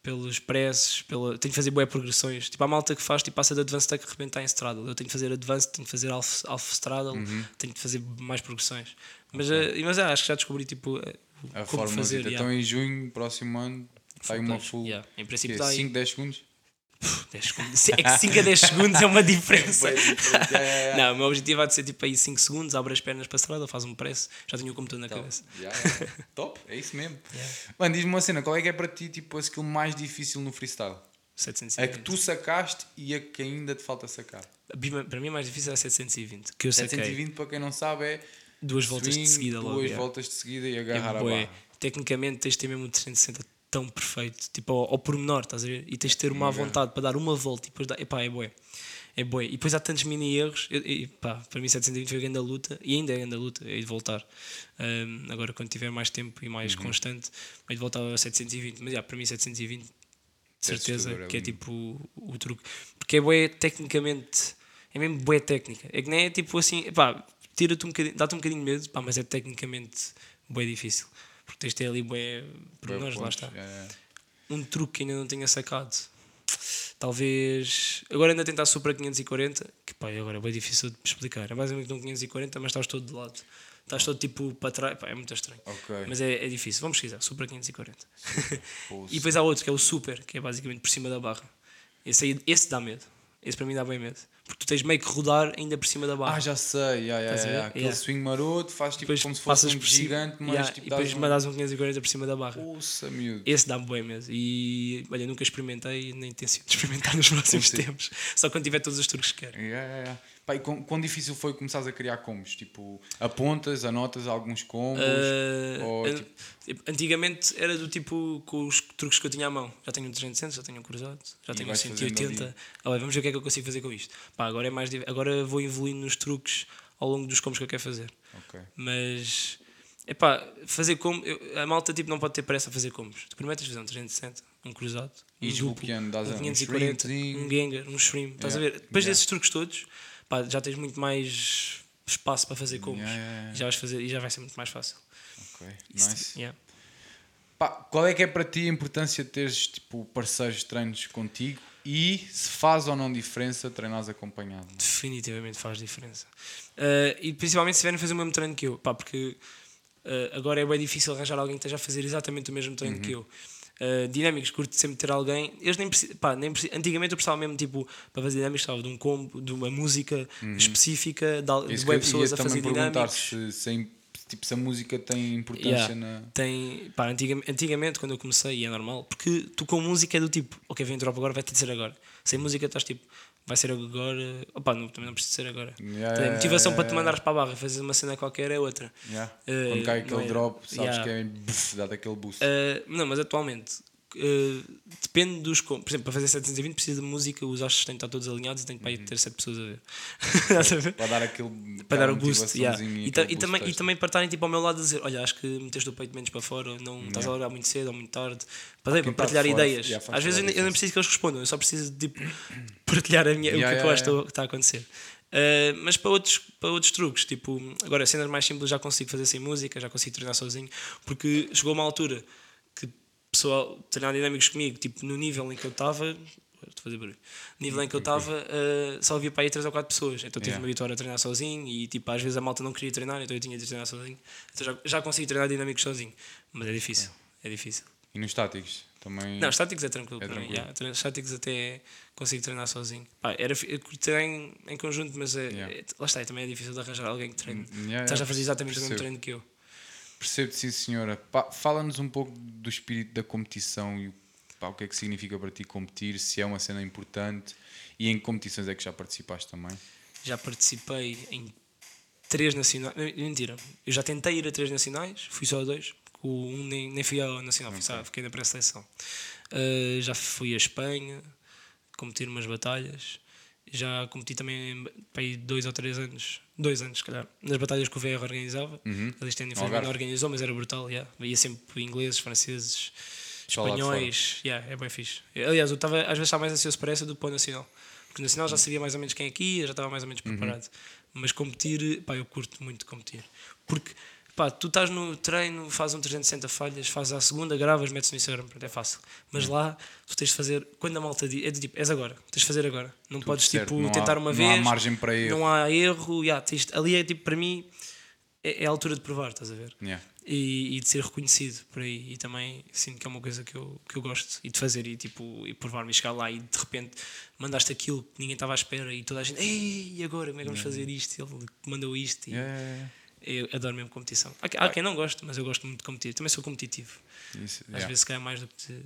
D: pelos presses, pela... tenho que fazer boas progressões. Tipo, a malta que faz, tipo, passa de advanced tech de repente está em straddle. Eu tenho que fazer advanced, tenho que fazer half, half straddle,
C: Uhum.
D: tenho que fazer mais progressões. Mas, eh, mas ah, acho que já descobri tipo, eh,
C: A
D: como fazer.
C: Então
D: yeah.
C: em junho, próximo ano, está aí uma full.
D: yeah. Em princípio
C: quê?
D: está aí.
C: 5, 10 segundos?
D: 10 segundos. É que 5 a 10 segundos é uma diferença.
C: Diferente. Yeah, yeah, yeah.
D: Não, o meu objetivo é de ser tipo aí 5 segundos, abre as pernas para a estrada, faz um press, já tenho o computador na cabeça.
C: Top, é isso mesmo. Mano, diz-me uma cena, qual é que é para ti tipo, a skill mais difícil no freestyle? A
D: 720.
C: que tu sacaste e a que ainda te falta sacar.
D: Para mim, o mais difícil é 720, que eu saquei
C: 720, para quem não sabe, é
D: duas voltas
C: swing,
D: de seguida logo.
C: duas voltas de seguida e
D: É
C: agarrar a
D: bué.
C: barra.
D: Tecnicamente, tens de ter mesmo o 360 tão perfeito, tipo ao, ao pormenor, estás a ver? E tens de ter uma
C: Yeah.
D: vontade para dar uma volta e depois dar. Epá, é bué. É bué. E depois há tantos mini erros. Eu- e, pá, para mim, 720 foi a grande luta e ainda é a grande luta. É de voltar. Ahm, agora, quando tiver mais tempo e mais
C: Uhum.
D: constante, é de voltar a 720. Mas já, para mim, 720, de certeza
C: é
D: que é tipo o, o truque. Porque é bué tecnicamente. É mesmo bué técnica. É que nem é tipo assim. Pá, tira-te um bocadinho, dá-te um bocadinho de medo, pá, mas é tecnicamente bué difícil. Porque tens de ter ali bué
C: Bué
D: pormenores, lá está
C: yeah.
D: um truque que ainda não tinha sacado. Talvez. Agora ainda tentar Supra 540, que pá, agora é bem difícil de explicar. É mais ou menos um 540, mas estás todo de lado. Estás todo tipo para trás, pá, é muito estranho.
C: Ok.
D: Mas é, é difícil. Vamos pesquisar, Supra 540.
C: Pô,
D: e depois há outro que é o Super, que é basicamente por cima da barra. Esse, aí, esse dá medo. Esse para mim dá bem medo. Porque tu tens meio que rodar ainda por cima da barra.
C: Ah, já sei, yeah, yeah, yeah. aquele
D: Yeah.
C: swing maroto, faz tipo
D: depois
C: como se fosse um gigante, mas
D: Yeah,
C: tipo
D: e depois
C: um...
D: mandas um 540 por cima da barra.
C: Poça, miúdo.
D: Esse dá-me bem mesmo. E olha, nunca experimentei, nem tenho sido de experimentar nos próximos tempos. Só quando tiver todos os truques que quero.
C: Yeah, yeah, yeah. Pá, e quão, quão difícil foi começares a criar combos? Tipo, apontas, anotas alguns combos?
D: Uh,
C: ou, tipo,
D: tipo, antigamente era do tipo com os truques que eu tinha à mão. Já tenho um 360, já tenho um cruzado, já
C: E
D: tenho um
C: vais fazendo
D: 180.
C: ali.
D: Ah, vamos ver o que é que eu consigo fazer com isto. Pá, agora, é mais, agora vou evoluindo nos truques ao longo dos combos que eu quero fazer.
C: ok.
D: Mas é pá, fazer como. eu- a malta tipo, não pode ter pressa a fazer combos. Tu prometes fazer um 360, um cruzado, um
C: Ires
D: duplo, um
C: um
D: 540,
C: shrinkzinho.
D: um Gengar, um Shrimp. Estás a
C: Yeah,
D: ver? Depois
C: yeah.
D: desses truques todos, pá, já tens muito mais espaço para fazer combos.
C: Yeah, yeah, yeah.
D: E, já vais fazer, e já vai ser muito mais fácil.
C: Ok, nice.
D: Yeah.
C: Pá, qual é que é para ti a importância de teres tipo, parceiros de treinos contigo e se faz ou não diferença treinares acompanhado?
D: Definitivamente faz diferença. Uh, e principalmente se tiverem a fazer o mesmo treino que eu. Pá, porque uh, agora é bem difícil arranjar alguém que esteja a fazer exatamente o mesmo treino
C: Uhum.
D: que eu. Uh, dinâmicos, curto sempre ter alguém. Eles nem precisam. Pá, nem Antigamente eu precisava mesmo, tipo, para fazer dinâmicos, estava de um combo, de uma música específica, de, de
C: Uhum. Que
D: pessoas a fazer dinâmicos.
C: se, se, tipo, se a música tem importância
D: Yeah.
C: na.
D: Tem, pá, antiga- antigamente, quando eu comecei, e é normal, porque tu com música é do tipo, ok, vem drop agora, vai ter de ser agora. Sem música estás tipo, vai ser agora, opá, não, também não precisa ser agora.
C: Yeah,
D: a motivação para te
C: yeah,
D: mandares para a barra e fazer uma cena qualquer é outra.
C: Yeah.
D: Eh,
C: Quando cai aquele
D: é-
C: drop, sabes
D: Yeah.
C: que é buf, dá aquele boost.
D: Uh, não, mas atualmente uh, depende dos. Por exemplo, para fazer 720 precisa de música, os astros têm que estar todos alinhados e tem que aí ter 7 pessoas a ver.
C: Para dar aquele.
D: para dar o boost. yeah. E, e também,
C: boost
D: e também para estarem tipo, ao meu lado a dizer: Olha, acho que meteste o peito menos para fora, não estás a olhar muito cedo ou muito tarde. Para, para
C: está
D: partilhar
C: fora,
D: ideias.
C: yeah,
D: Às vezes eu, eu nem preciso que eles respondam, eu só preciso tipo, partilhar a minha, o que
C: Yeah,
D: é que eu
C: yeah,
D: acho que está- a acontecer. Uh, mas para outros, para outros truques, tipo, agora cenas mais simples já consigo fazer sem música, já consigo treinar sozinho, porque chegou uma altura pessoal treinar dinâmicos comigo, tipo, no nível em que eu estava, estou a fazer barulho, no nível em que eu estava, uh, só havia para aí 3 ou 4 pessoas, então tive
C: Yeah.
D: uma vitória a treinar sozinho e tipo, às vezes a malta não queria treinar, então eu tinha de treinar sozinho, então já, já consigo treinar dinâmicos sozinho, mas é difícil, é difícil.
C: E nos estáticos também.
D: Não, estáticos é tranquilo
C: É
D: para mim.
C: tranquilo.
D: yeah. Tre- Estáticos até consigo treinar sozinho. Pá, era, treinar em, conjunto, mas é,
C: Yeah.
D: é- lá está, também é difícil de arranjar alguém que treine.
C: Yeah,
D: Estás
C: yeah,
D: a fazer exatamente o mesmo
C: percebo.
D: treino que eu.
C: Percebo, sim, senhora. Fala-nos um pouco do espírito da competição e o- pá, o que é que significa para ti competir, se é uma cena importante e em que competições é que já participaste também.
D: Já participei em três nacionais. Mentira, eu já tentei ir a três nacionais, fui só a dois. O um nem, nem fui ao nacional, fui só, fiquei na pré-seleção. Uh, já fui a Espanha, competir umas batalhas. Já competi também para aí dois ou três anos, dois anos, se calhar, nas batalhas que o VR organizava.
C: Uhum.
D: Ano
C: No
D: infelizmente não organizou, mas era brutal. Yeah. Ia sempre ingleses, franceses, espanhóis. Yeah, é bem fixe. Aliás, eu estava, às vezes estava mais ansioso para essa do que para o Nacional. Porque o Nacional já sabia mais ou menos quem é que ia, já estava mais ou menos
C: Uhum.
D: preparado. Mas competir, pá, eu curto muito competir. Porque, pá, tu estás no treino, fazes um 360 falhas, fazes a segunda, gravas, metes no Instagram, pronto, é fácil. Mas
C: Uhum.
D: lá, tu tens de fazer, quando a malta diz, é do tipo, és agora, tens de fazer agora. Não podes,
C: certo,
D: tipo,
C: não há-
D: tentar uma
C: não
D: vez.
C: há margem para erro.
D: Não há erro, yeah, tens, ali é tipo, para mim, é, é a altura de provar, estás a ver?
C: Yeah.
D: e, e de ser reconhecido por aí. E também sinto que é uma coisa que eu, que eu gosto e de fazer e, tipo, e provar-me e chegar lá e de repente mandaste aquilo que ninguém estava à espera e toda a gente, ei, e agora como é que vamos fazer isto? Ele mandou isto. E
C: Yeah, yeah, yeah.
D: Eu adoro mesmo competição. Há, há quem não goste, mas eu gosto muito de competir. Também sou competitivo.
C: Isso,
D: Às
C: yeah.
D: vezes, se calhar, mais do que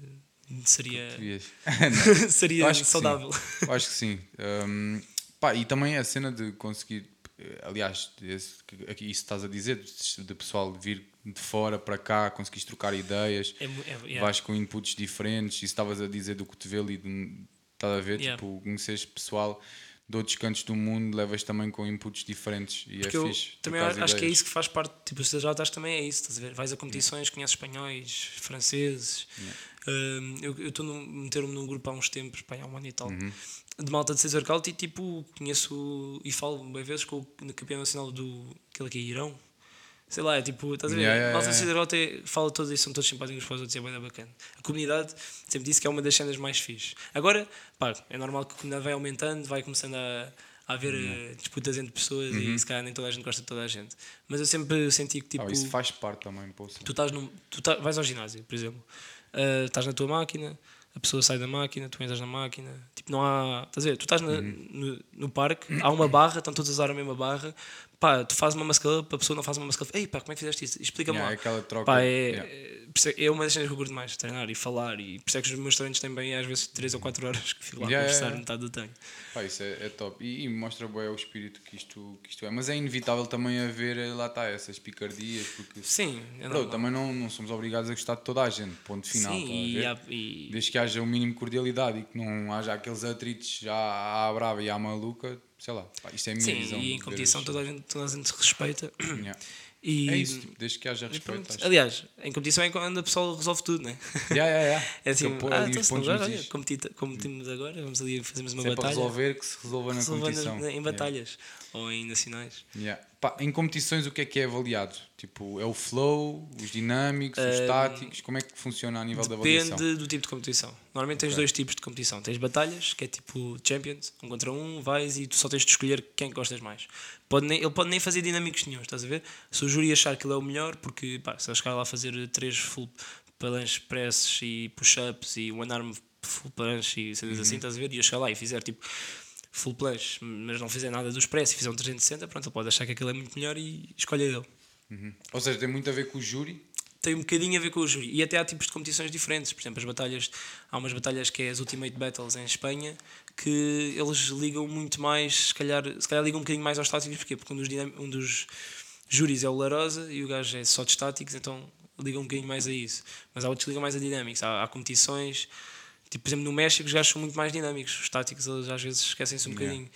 D: seria, seria
C: acho
D: saudável.
C: Acho que sim. Um, pá, e também a cena de conseguir, eh, aliás, esse, que- isso estás a dizer, de pessoal vir de fora para cá, conseguires trocar ideias,
D: É é- yeah.
C: vais com inputs diferentes, e estavas a dizer do cotovelo e de, estás a ver,
D: Yeah.
C: tipo, conheces pessoal de outros cantos do mundo, levas também com inputs diferentes e
D: Porque
C: é fixe.
D: também acho que é
C: ideias.
D: isso que faz parte, tipo, os estás também é isso, estás a ver? Vais a competições, conheces espanhóis, franceses. Hum, eu eu estou a meter-me num grupo há uns tempos, pá, há um ano e tal,
C: Uhum.
D: de malta de César Caute e tipo, conheço e falo bem vezes com o campeão nacional do aquele aqui, Irão. Sei lá, é tipo, estás a ver?
C: Yeah, yeah,
D: Malta
C: yeah.
D: Fala todos e são todos simpáticos para os outros é bem bacana. A comunidade sempre disse que é uma das cenas mais fixe. Agora, pá, é normal que a comunidade vai aumentando, vai começando a, a haver eh, disputas entre pessoas
C: Uhum.
D: e se calhar nem toda a gente gosta de toda a gente. Mas eu sempre senti que tipo.
C: Ah, isso faz parte também, poxa.
D: Tu estás num, tu tá- vais ao ginásio, por exemplo, Ah, estás na tua máquina, a pessoa sai da máquina, tu entras na máquina, tipo, não há. Estás a ver? Tu estás na-
C: Uhum.
D: no, no parque, há uma barra, estão todos a usar a mesma barra, pá, tu fazes uma up, a pessoa não faz uma up, ei pá, como é que fizeste isso? Explica-me
C: Yeah,
D: lá.
C: aquela troca,
D: Pá, é,
C: yeah.
D: é, é- é uma das cenas que eu curto mais, treinar e falar, e por isso é que os meus treinos têm bem às vezes 3 ou 4 horas que fico lá a
C: Yeah,
D: conversar
C: yeah,
D: metade do treino.
C: Pá, isso é, é top. E, e mostra bem o espírito que isto, que isto é. Mas é inevitável também haver, eh, lá está, essas picardias, porque
D: Sim, é
C: Bro, também não, não somos obrigados a gostar de toda a gente, ponto final.
D: Sim, e, há- e-
C: Desde que haja o mínimo de cordialidade e que não haja aqueles atritos já à brava e à maluca, sei lá, pá, isto é a minha
D: sim,
C: visão.
D: e em competição toda a, gente, toda a gente se respeita.
C: Yeah.
D: E,
C: É isso, tipo, desde que haja respeito.
D: pronto. Aliás, em competição é quando a pessoa resolve tudo, né?
C: Yeah, yeah, yeah.
D: É assim,
C: Aquele pôr
D: ah, então se
C: nos
D: olha, competimos agora, vamos ali fazermos uma
C: Se é para
D: batalha.
C: resolver, que se resolva na competição.
D: na- em
C: Yeah.
D: batalhas ou em nacionais.
C: Yeah. Pá, em competições, o que é que é avaliado? Tipo, é o flow, os dinâmicos, os
D: Ahm,
C: táticos? Como é que funciona a nível da avaliação?
D: Depende do tipo de competição. Normalmente tens dois tipos de competição. Tens batalhas, que é tipo Champions, um contra um, vais e tu só tens de escolher quem gostas mais. Pode nem, ele pode nem fazer dinâmicos nenhum, estás a ver? Se o júri achar que ele é o melhor, porque pá, se ele chegar lá a fazer três full planches presses e push-ups e one arm full planche e cenas
C: Uhum.
D: assim, estás a ver? E eu chegar lá e fizer tipo full planche, mas não fizer nada dos press e fizer um 360, pronto, ele pode achar que aquele é muito melhor e escolhe ele
C: Ou seja, tem muito a ver com o júri.
D: tem um bocadinho a ver com o júri. E até há tipos de competições diferentes. Por exemplo, as batalhas. Há umas batalhas que é as Ultimate Battles em Espanha que eles ligam muito mais, se calhar, se calhar ligam um bocadinho mais aos táticos. Porquê? Porque um dos, um dos júris é o Larosa e o gajo é só de estáticos, então ligam um bocadinho mais a isso. Mas há outros que ligam mais a dinâmicos. Há, há competições. Tipo, por exemplo, no México os gajos são muito mais dinâmicos. Os táticos eles às vezes esquecem-se um
C: Yeah.
D: bocadinho.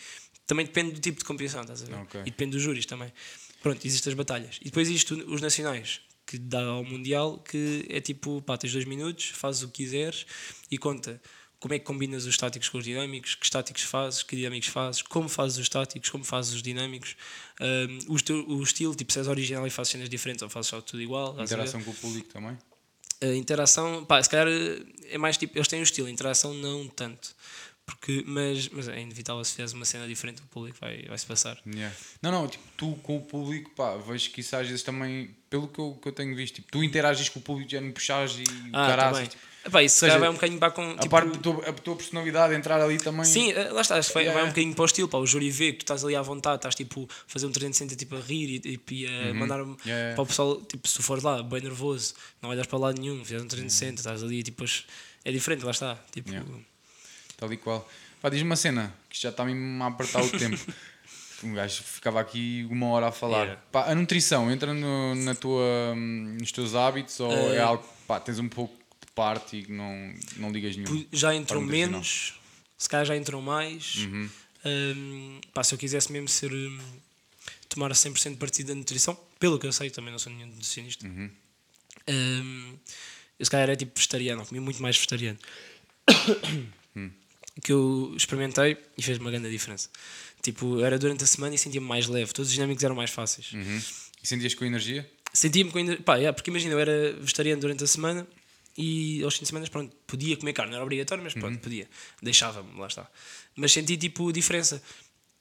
D: Também depende do tipo de competição, estás a ver?
C: Ok.
D: E depende dos júris também. Pronto, existem as batalhas. E depois isto, os nacionais, que dá ao Mundial, que é tipo, pá, tens dois minutos, fazes o que quiseres e conta como é que combinas os estáticos com os dinâmicos, que estáticos fazes, que dinâmicos fazes, como fazes os estáticos, como fazes os dinâmicos, um, o, teu- o estilo, tipo, se és original e fazes cenas diferentes ou fazes só tudo igual.
C: Interação com o público também.
D: A interação, pá, se calhar eh, é mais tipo, eles têm o estilo, a interação não tanto. Porque, mas, mas é inevitável se fizeres uma cena diferente, o público vai, vai se passar.
C: Yeah. Não, não, tipo, tu com o público, pá, vejo que isso às vezes também, pelo que eu, que eu tenho visto, tipo, tu interages com o público, já não puxares e
D: Ah,
C: caraças, tipo,
D: Epá, isso se
C: seja,
D: vai um bocadinho para com.
C: a
D: Tipo,
C: parte da tua, a tua personalidade entrar ali também.
D: Sim, eh, lá está, acho que vai,
C: Yeah.
D: vai um bocadinho para o estilo, pá, o júri vê que tu estás ali à vontade, estás tipo a fazer um 360 tipo a rir e, e, e a mandar
C: Uhum. Yeah.
D: para o pessoal, tipo, se tu fores lá bem nervoso, não olhas para lado nenhum, fizeres um
C: Uhum.
D: 360, estás ali tipo, é diferente, lá está. Tipo,
C: Yeah. Tal e qual. Pá, diz-me uma cena, que já está mesmo a apertar o tempo. Um gajo ficava aqui uma hora a falar.
D: Yeah.
C: Pá, a nutrição entra no, na tua, hum, nos teus hábitos ou é
D: Eh,
C: algo que pá, tens um pouco de parte e que não, não ligas nenhum?
D: já entrou menos, se calhar já entrou mais.
C: Uhum.
D: Hum, pá, se eu quisesse mesmo ser hum, tomar 100% partido da nutrição, pelo que eu sei, também não sou nenhum nutricionista.
C: Uhum.
D: Hum, eu se calhar era tipo vegetariano, comi muito mais vegetariano. Que eu experimentei e fez uma grande diferença. Tipo, era durante a semana e sentia-me mais leve, todos os dinâmicos eram mais fáceis.
C: Uhum. E sentias com energia?
D: Sentia-me com ainda. Pá, yeah, porque imagina, eu era vegetariano durante a semana e aos fins de semana, pronto, podia comer carne, não era obrigatório, mas pronto, podia. Deixava-me, lá está. Mas senti tipo diferença.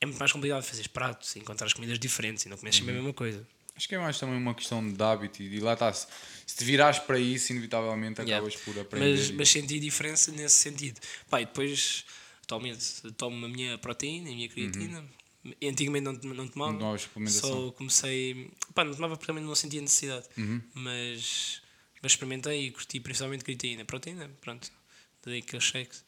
D: É muito mais complicado fazer pratos, encontrar as comidas diferentes e não comer sempre a mesma coisa.
C: Acho que é mais também uma questão de hábito e lá está. Se, se te virares para isso, inevitavelmente
D: Yeah.
C: acabas por aprender.
D: Mas,
C: e-
D: mas senti diferença nesse sentido. Pá, e depois, atualmente, tomo a minha proteína, a minha creatina. Antigamente não, não tomava.
C: Não tomavas suplementação.
D: Só comecei. Pá, não tomava porque também não sentia necessidade.
C: Uhum.
D: Mas, mas experimentei e curti principalmente creatina. Proteína, pronto. Dei aqueles shakes.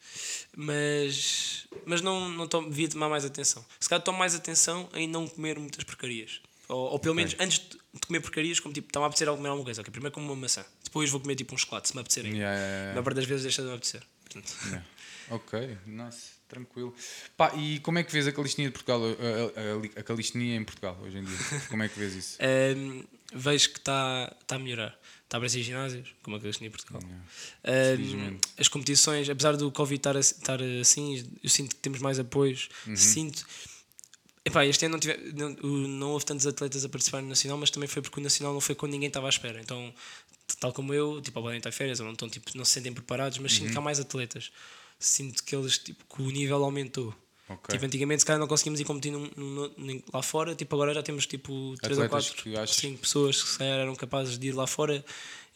D: Mas, mas não, não tomo, devia tomar mais atenção. Se calhar tomo mais atenção em não comer muitas porcarias. Ou, ou pelo menos antes de comer porcarias, como tipo, está-me a apetecer a comer alguma coisa. Ok, primeiro como uma maçã. Depois vou comer tipo um chocolate, se me apetecer.
C: Yeah, yeah,
D: A
C: yeah.
D: maior parte das vezes deixa de me apetecer. Portanto,
C: Yeah. Ok, nice, tranquilo. Pá, e como é que vês a calistenia de Portugal, a, a, a calistenia em Portugal hoje em dia? Como é que vês isso?
D: Hum, vejo que está tá a melhorar. Está a aparecer ginásios, como a Calistenia em Portugal.
C: Felizmente.
D: as competições, apesar do Covid estar, estar assim, eu sinto que temos mais apoios.
C: Uhum.
D: Sinto. Epá, este ano não, tive, não, não houve tantos atletas a participar no Nacional, mas também foi porque o Nacional não foi quando ninguém estava à espera. Então, tal como eu, tipo, podem estar férias ou não, estão, tipo, não se sentem preparados, mas sinto que há mais atletas. Sinto que eles, tipo, que o nível aumentou.
C: Ok.
D: Tipo, antigamente, se calhar não conseguimos ir competir num- num- num- lá fora, tipo, agora já temos tipo 3 ou
C: Atletas
D: 4,
C: que achas-
D: 5 pessoas que se calhar eram capazes de ir lá fora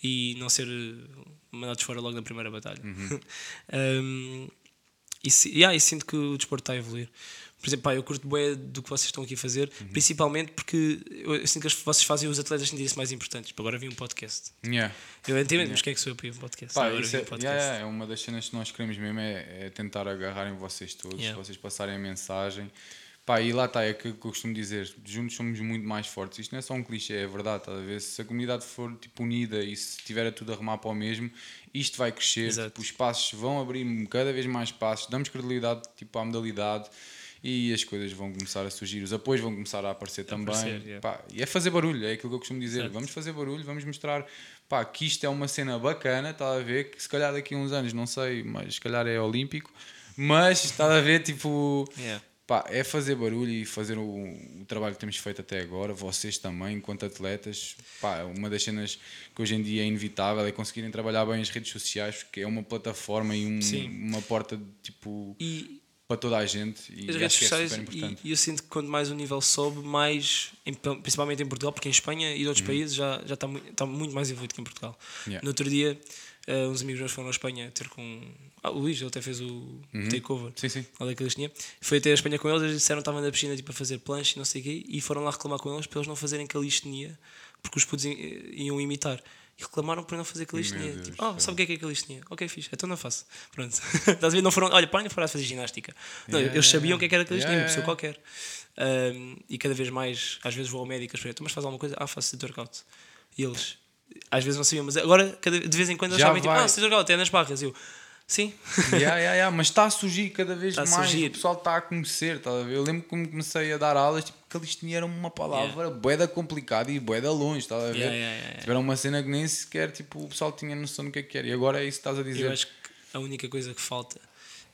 D: e não ser eh, mandados fora logo na primeira batalha.
C: Uhum.
D: Um, e, yeah, e sinto que o desporto está a evoluir. Por exemplo, pá, eu curto bué do que vocês estão aqui a fazer,
C: Uhum.
D: principalmente porque eu, eu sinto que vocês fazem os atletas sentirem-se mais importantes. Tipo, agora vi um podcast.
C: Yeah.
D: Eu entendo, mas quem é que sou eu para ir um podcast?
C: Pá,
D: agora vi
C: é,
D: um podcast.
C: yeah, yeah, é uma das cenas que nós queremos mesmo é, é tentar agarrar em vocês todos,
D: Yeah.
C: vocês passarem a mensagem. Pá, e lá está, é que eu costumo dizer, juntos somos muito mais fortes. Isto não é só um clichê, é verdade, estás a ver? Se a comunidade for tipo, unida e se tiver a tudo a remar para o mesmo, isto vai crescer, tipo, os passos vão abrir cada vez mais passos, damos credibilidade tipo, à modalidade e as coisas vão começar a surgir, os apoios vão começar a aparecer também.
D: aparecer, yeah.
C: Pá, e é fazer barulho, é aquilo que eu costumo dizer.
D: Certo.
C: Vamos fazer barulho, vamos mostrar pá, que isto é uma cena bacana, está a ver? Que se calhar daqui a uns anos, não sei, mas se calhar é olímpico, mas está a ver, tipo,
D: Yeah.
C: pá, é fazer barulho e fazer o, o trabalho que temos feito até agora, vocês também, enquanto atletas. Pá, uma das cenas que hoje em dia é inevitável é conseguirem trabalhar bem as redes sociais, porque é uma plataforma e um- uma porta tipo
D: E,
C: para toda a gente e
D: as redes
C: é
D: sociais
C: super importante.
D: e, e eu sinto que quanto mais o nível sobe, mais, em- principalmente em Portugal, porque em Espanha e outros países já, já está, muito, está muito mais evoluído que em Portugal.
C: Uhum. Yeah.
D: No outro dia, eh, uns amigos meus foram à Espanha ter com. Ah, o Luís, ele até fez o takeover.
C: Uhum. Sim, sim.
D: Qual é que eles tinham? Foi até a Espanha com eles, eles disseram que estavam na piscina tipo, a fazer planche e não sei o quê, e foram lá reclamar com eles para eles não fazerem calistenia, porque os putos iam imitar. E reclamaram por não fazer calistenia. Tipo,
C: céu.
D: sabe o que é que é calistenia? Ok, fixe, então não faço. Pronto. Estás a ver? Não foram, olha, parem de parar de fazer ginástica. Não,
C: Yeah,
D: eles
C: yeah,
D: sabiam o que é que era calistenia,
C: Yeah,
D: uma pessoa
C: yeah,
D: qualquer. Um, e cada vez mais, às vezes vou ao médico e pergunto, mas faz alguma coisa? Ah, faço street workout. E eles, às vezes não sabiam, mas agora, cada- de vez em quando, eles sabem, tipo, ah, street workout é nas barras. E eu, sim.
C: Yeah, yeah, yeah, mas está a surgir cada vez
D: Está a
C: mais. O pessoal está a conhecer. Tá a? Eu lembro que quando comecei a dar aulas, tipo, calistenia era uma palavra boeda complicada e boeda longe. Tá a ver?
D: Yeah, yeah, yeah,
C: Tipo, Era uma cena que nem sequer tipo, o pessoal tinha noção do que é que era. E agora é isso que estás a dizer.
D: Eu acho que a única coisa que falta,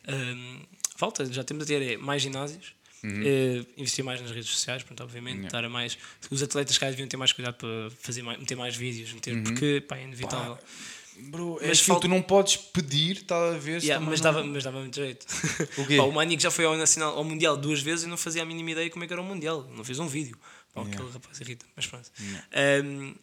D: hum, falta, já temos a ter é mais ginásios, eh, investir mais nas redes sociais, pronto, obviamente,
C: Uhum. Yeah.
D: dar a mais. Os atletas cá deviam ter mais cuidado para fazer mais, meter mais vídeos, meter,
C: Uhum.
D: porque pá, é inevitável.
C: Bro, é
D: Mas
C: aquilo,
D: falta-
C: tu não podes pedir, está a ver?
D: Yeah, mas,
C: não-
D: dava, mas dava muito jeito.
C: O quê?
D: Pá, o Manico já foi ao, nacional, ao Mundial duas vezes e não fazia a mínima ideia como é que era o Mundial. Não fez um vídeo. Pá, Aquele rapaz irrita, mas pronto. Um,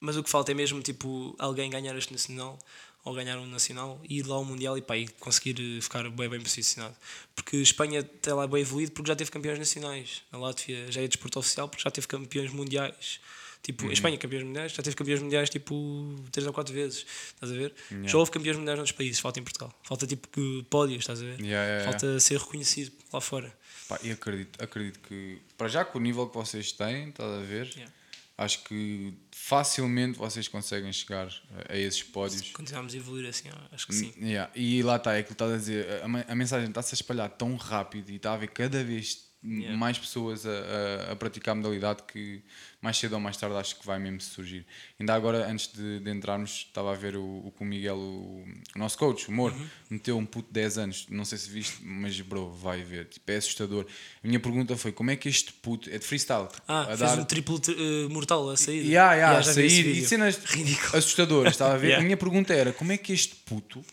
D: mas o que falta é mesmo tipo alguém ganhar este nacional ou ganhar um nacional e ir lá ao Mundial e, pá, e conseguir eh, ficar bem, bem posicionado. Porque Espanha está lá bem evoluído porque já teve campeões nacionais. A Látvia já é desporto oficial porque já teve campeões mundiais. Tipo, a Espanha campeões mundiais, já teve campeões mundiais tipo 3 ou 4 vezes. Estás a ver? Já houve campeões mundiais noutros países, falta em Portugal. Falta tipo pódios, estás a ver?
C: Yeah, yeah, yeah.
D: falta ser reconhecido lá fora.
C: Pá, e acredito, acredito que, para já com o nível que vocês têm, estás a ver?
D: Yeah.
C: Acho que facilmente vocês conseguem chegar a, esses pódios.
D: Continuamos a evoluir assim, acho que sim.
C: Yeah. E lá está, é aquilo que estás a dizer, a, a- a mensagem está-se a espalhar tão rápido e está a haver cada vez
D: Yeah.
C: mais pessoas a, a, a praticar a modalidade que mais cedo ou mais tarde acho que vai mesmo surgir. Ainda agora, antes de, de entrarmos, estava a ver o, o que o Miguel, o, o nosso coach, o Mor,
D: Uhum.
C: meteu um puto de 10 anos, não sei se viste, mas bro, vai ver, tipo, é assustador. A minha pergunta foi, como é que este puto, é de freestyle,
D: Ah,
C: a
D: fez
C: dar...
D: um triplo eh, mortal a sair.
C: Yeah, yeah,
D: vi esse
C: sair e cenas
D: Ridículo.
C: assustadoras, estava a ver?
D: Yeah.
C: A minha pergunta era: como é que este puto,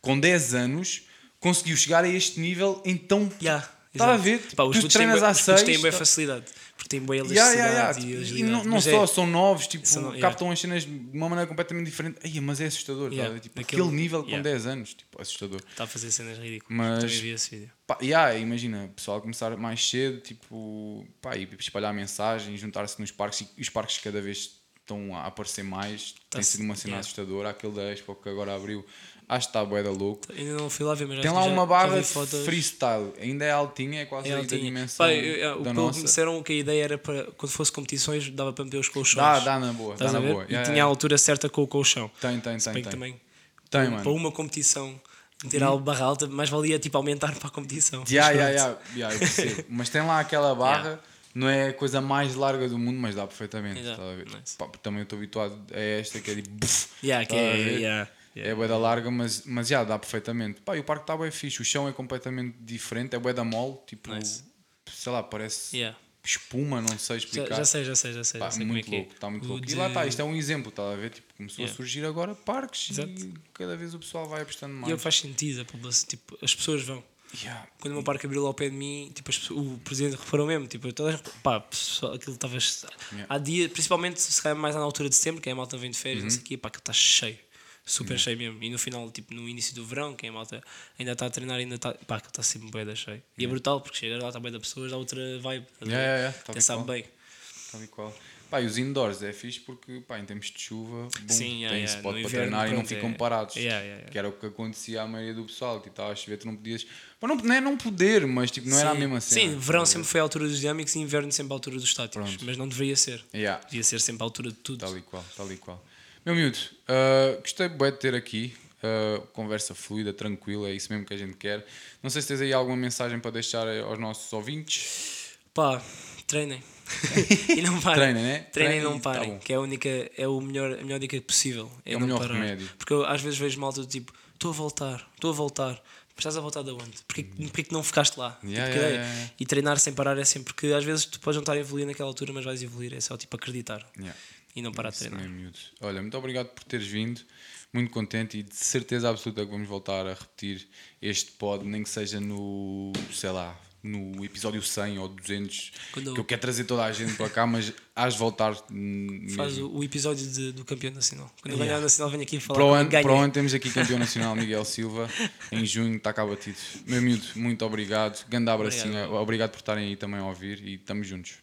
C: com 10 anos, conseguiu chegar a este nível em tão.
D: Yeah,
C: Estava a ver?
D: Pá, os
C: tu
D: têm
C: treinas
D: bué-
C: à
D: os putos
C: 6.
D: têm boa facilidade. Porque têm boa
C: Yeah,
D: elasticidade
C: yeah, yeah.
D: e
C: E
D: agilidade.
C: não, não só
D: é-
C: são novos, tipo,
D: São- yeah.
C: captam as cenas de uma maneira completamente diferente. Ai, mas é assustador,
D: Yeah,
C: ver? tipo, aquele nível com
D: yeah.
C: 10 anos, tipo, assustador.
D: Está a fazer cenas ridículas.
C: Mas-
D: Também vi esse vídeo.
C: Pá, yeah, imagina, o pessoal começar mais cedo, tipo, pá, e espalhar mensagem, juntar-se nos parques e os parques cada vez estão a aparecer mais. Tem
D: Tá-se-
C: sido uma cena
D: yeah.
C: assustadora. Aquele da Expo que agora abriu, acho que está bué da louco.
D: Ainda não fui lá ver, mas
C: Tem lá
D: que
C: uma barra
D: fotos.
C: freestyle, ainda é altinha, é quase
D: É, ela
C: da dimensão
D: Pá, eu- eu- o
C: da
D: que
C: nossa.
D: me disseram que a ideia era para quando fosse competições dava para meter os colchões.
C: Dá, dá na boa,
D: Estás
C: dá na boa.
D: E
C: Yeah,
D: tinha a altura certa com o colchão.
C: Tem, tem,
D: Se
C: tem,
D: que
C: tem.
D: também
C: Tem,
D: para
C: mano. Hum.
D: uma competição meter a barra alta, mais valia tipo aumentar para a competição.
C: Yeah,
D: Mas
C: yeah, yeah, mas tem lá aquela barra,
D: Yeah.
C: não é a coisa mais larga do mundo, mas dá perfeitamente. Ver?
D: nice.
C: Pá, também eu estou habituado a esta que é tipo. buf,
D: Yeah, que
C: estás a
D: é, yeah, yeah.
C: É bué da larga, mas, mas já dá perfeitamente. Pá, e o parque está bem fixe, o chão é completamente diferente, é bué da mole, tipo,
D: Nice.
C: sei lá, parece
D: Yeah.
C: espuma, não sei
D: Já,
C: explicar.
D: já sei, já sei, já sei.
C: Pá,
D: já sei é
C: muito
D: é.
C: louco, está muito
D: O
C: louco. E
D: de-
C: lá está, isto é um exemplo, está a ver? Tipo, começou
D: Yeah.
C: a surgir agora parques
D: Exato.
C: e cada vez o pessoal vai apostando
D: E é
C: mais.
D: o que faz sentido, a população, tipo, as pessoas vão.
C: Yeah.
D: Quando o meu parque abriu lá ao pé de mim, tipo, as o presidente reparou mesmo, tipo, todas, pá, pessoal, aquilo estava.
C: Yeah.
D: Há dia, principalmente se calhar mais na altura de setembro, que é a malta vem de férias, não
C: Uhum.
D: sei o quê, pá, aquilo está cheio. Super cheio mesmo. E no final, tipo, no início do verão, quem malta ainda está a treinar, ainda está. Pá, aquilo está sempre bem cheio. E é brutal, porque chega lá também da pessoas, dá outra vibe.
C: yeah, yeah, tal
D: Até sabe bem.
C: Tal e qual. Pá, e os indoors é fixe porque, pá, em termos de chuva, bom,
D: Sim, yeah,
C: tem
D: yeah.
C: spot para treinar e não ficam
D: é-
C: parados.
D: Yeah.
C: Que era o que acontecia à maioria do pessoal, que estava a chover, tu não podias. Não, não é não poder, mas tipo, não era a
D: Sim.
C: mesma cena.
D: Sim, verão sempre foi a altura dos dinâmicos e inverno sempre a altura dos estáticos.
C: Pronto.
D: Mas não deveria ser. Devia ser sempre a altura de tudo.
C: Tal e qual, tal e qual. Meu miúdo, ah, gostei bué de ter aqui. ah, conversa fluida, tranquila, é isso mesmo que a gente quer. Não sei se tens aí alguma mensagem para deixar aos nossos ouvintes.
D: Pá, treinem. e não parem.
C: Treinem, né?
D: Treinem
C: Treinem
D: e não
C: tá
D: parem.
C: bom.
D: que é a única, é o melhor, a melhor dica possível. É,
C: É o melhor
D: parar.
C: remédio.
D: Porque eu às vezes vejo malta do tipo, estou a voltar, estou a voltar. Mas estás a voltar de onde? Porquê, porquê que não ficaste lá?
C: Hum. Yeah,
D: Tipo,
C: yeah, yeah.
D: E treinar sem parar é sempre porque às vezes tu podes não estar a evoluir naquela altura, mas vais evoluir. É só tipo acreditar. E não parar de treinar.
C: Olha, muito obrigado por teres vindo. Muito contente e de certeza absoluta que vamos voltar a repetir este pod, nem que seja no, sei lá, no episódio 100 ou 200,
D: Quando-
C: que eu quero trazer toda a gente para cá, mas hás de voltar
D: Faz o, o episódio de- do campeão nacional. Quando
C: Yeah.
D: ganhar o nacional, venho aqui falar
C: Para o, ano, para o ano temos aqui campeão nacional Miguel Silva. Em junho está cá batido. Meu miúdo, muito obrigado. Grande abracinho.
D: Obrigado.
C: Obrigado por estarem aí também a ouvir e estamos juntos.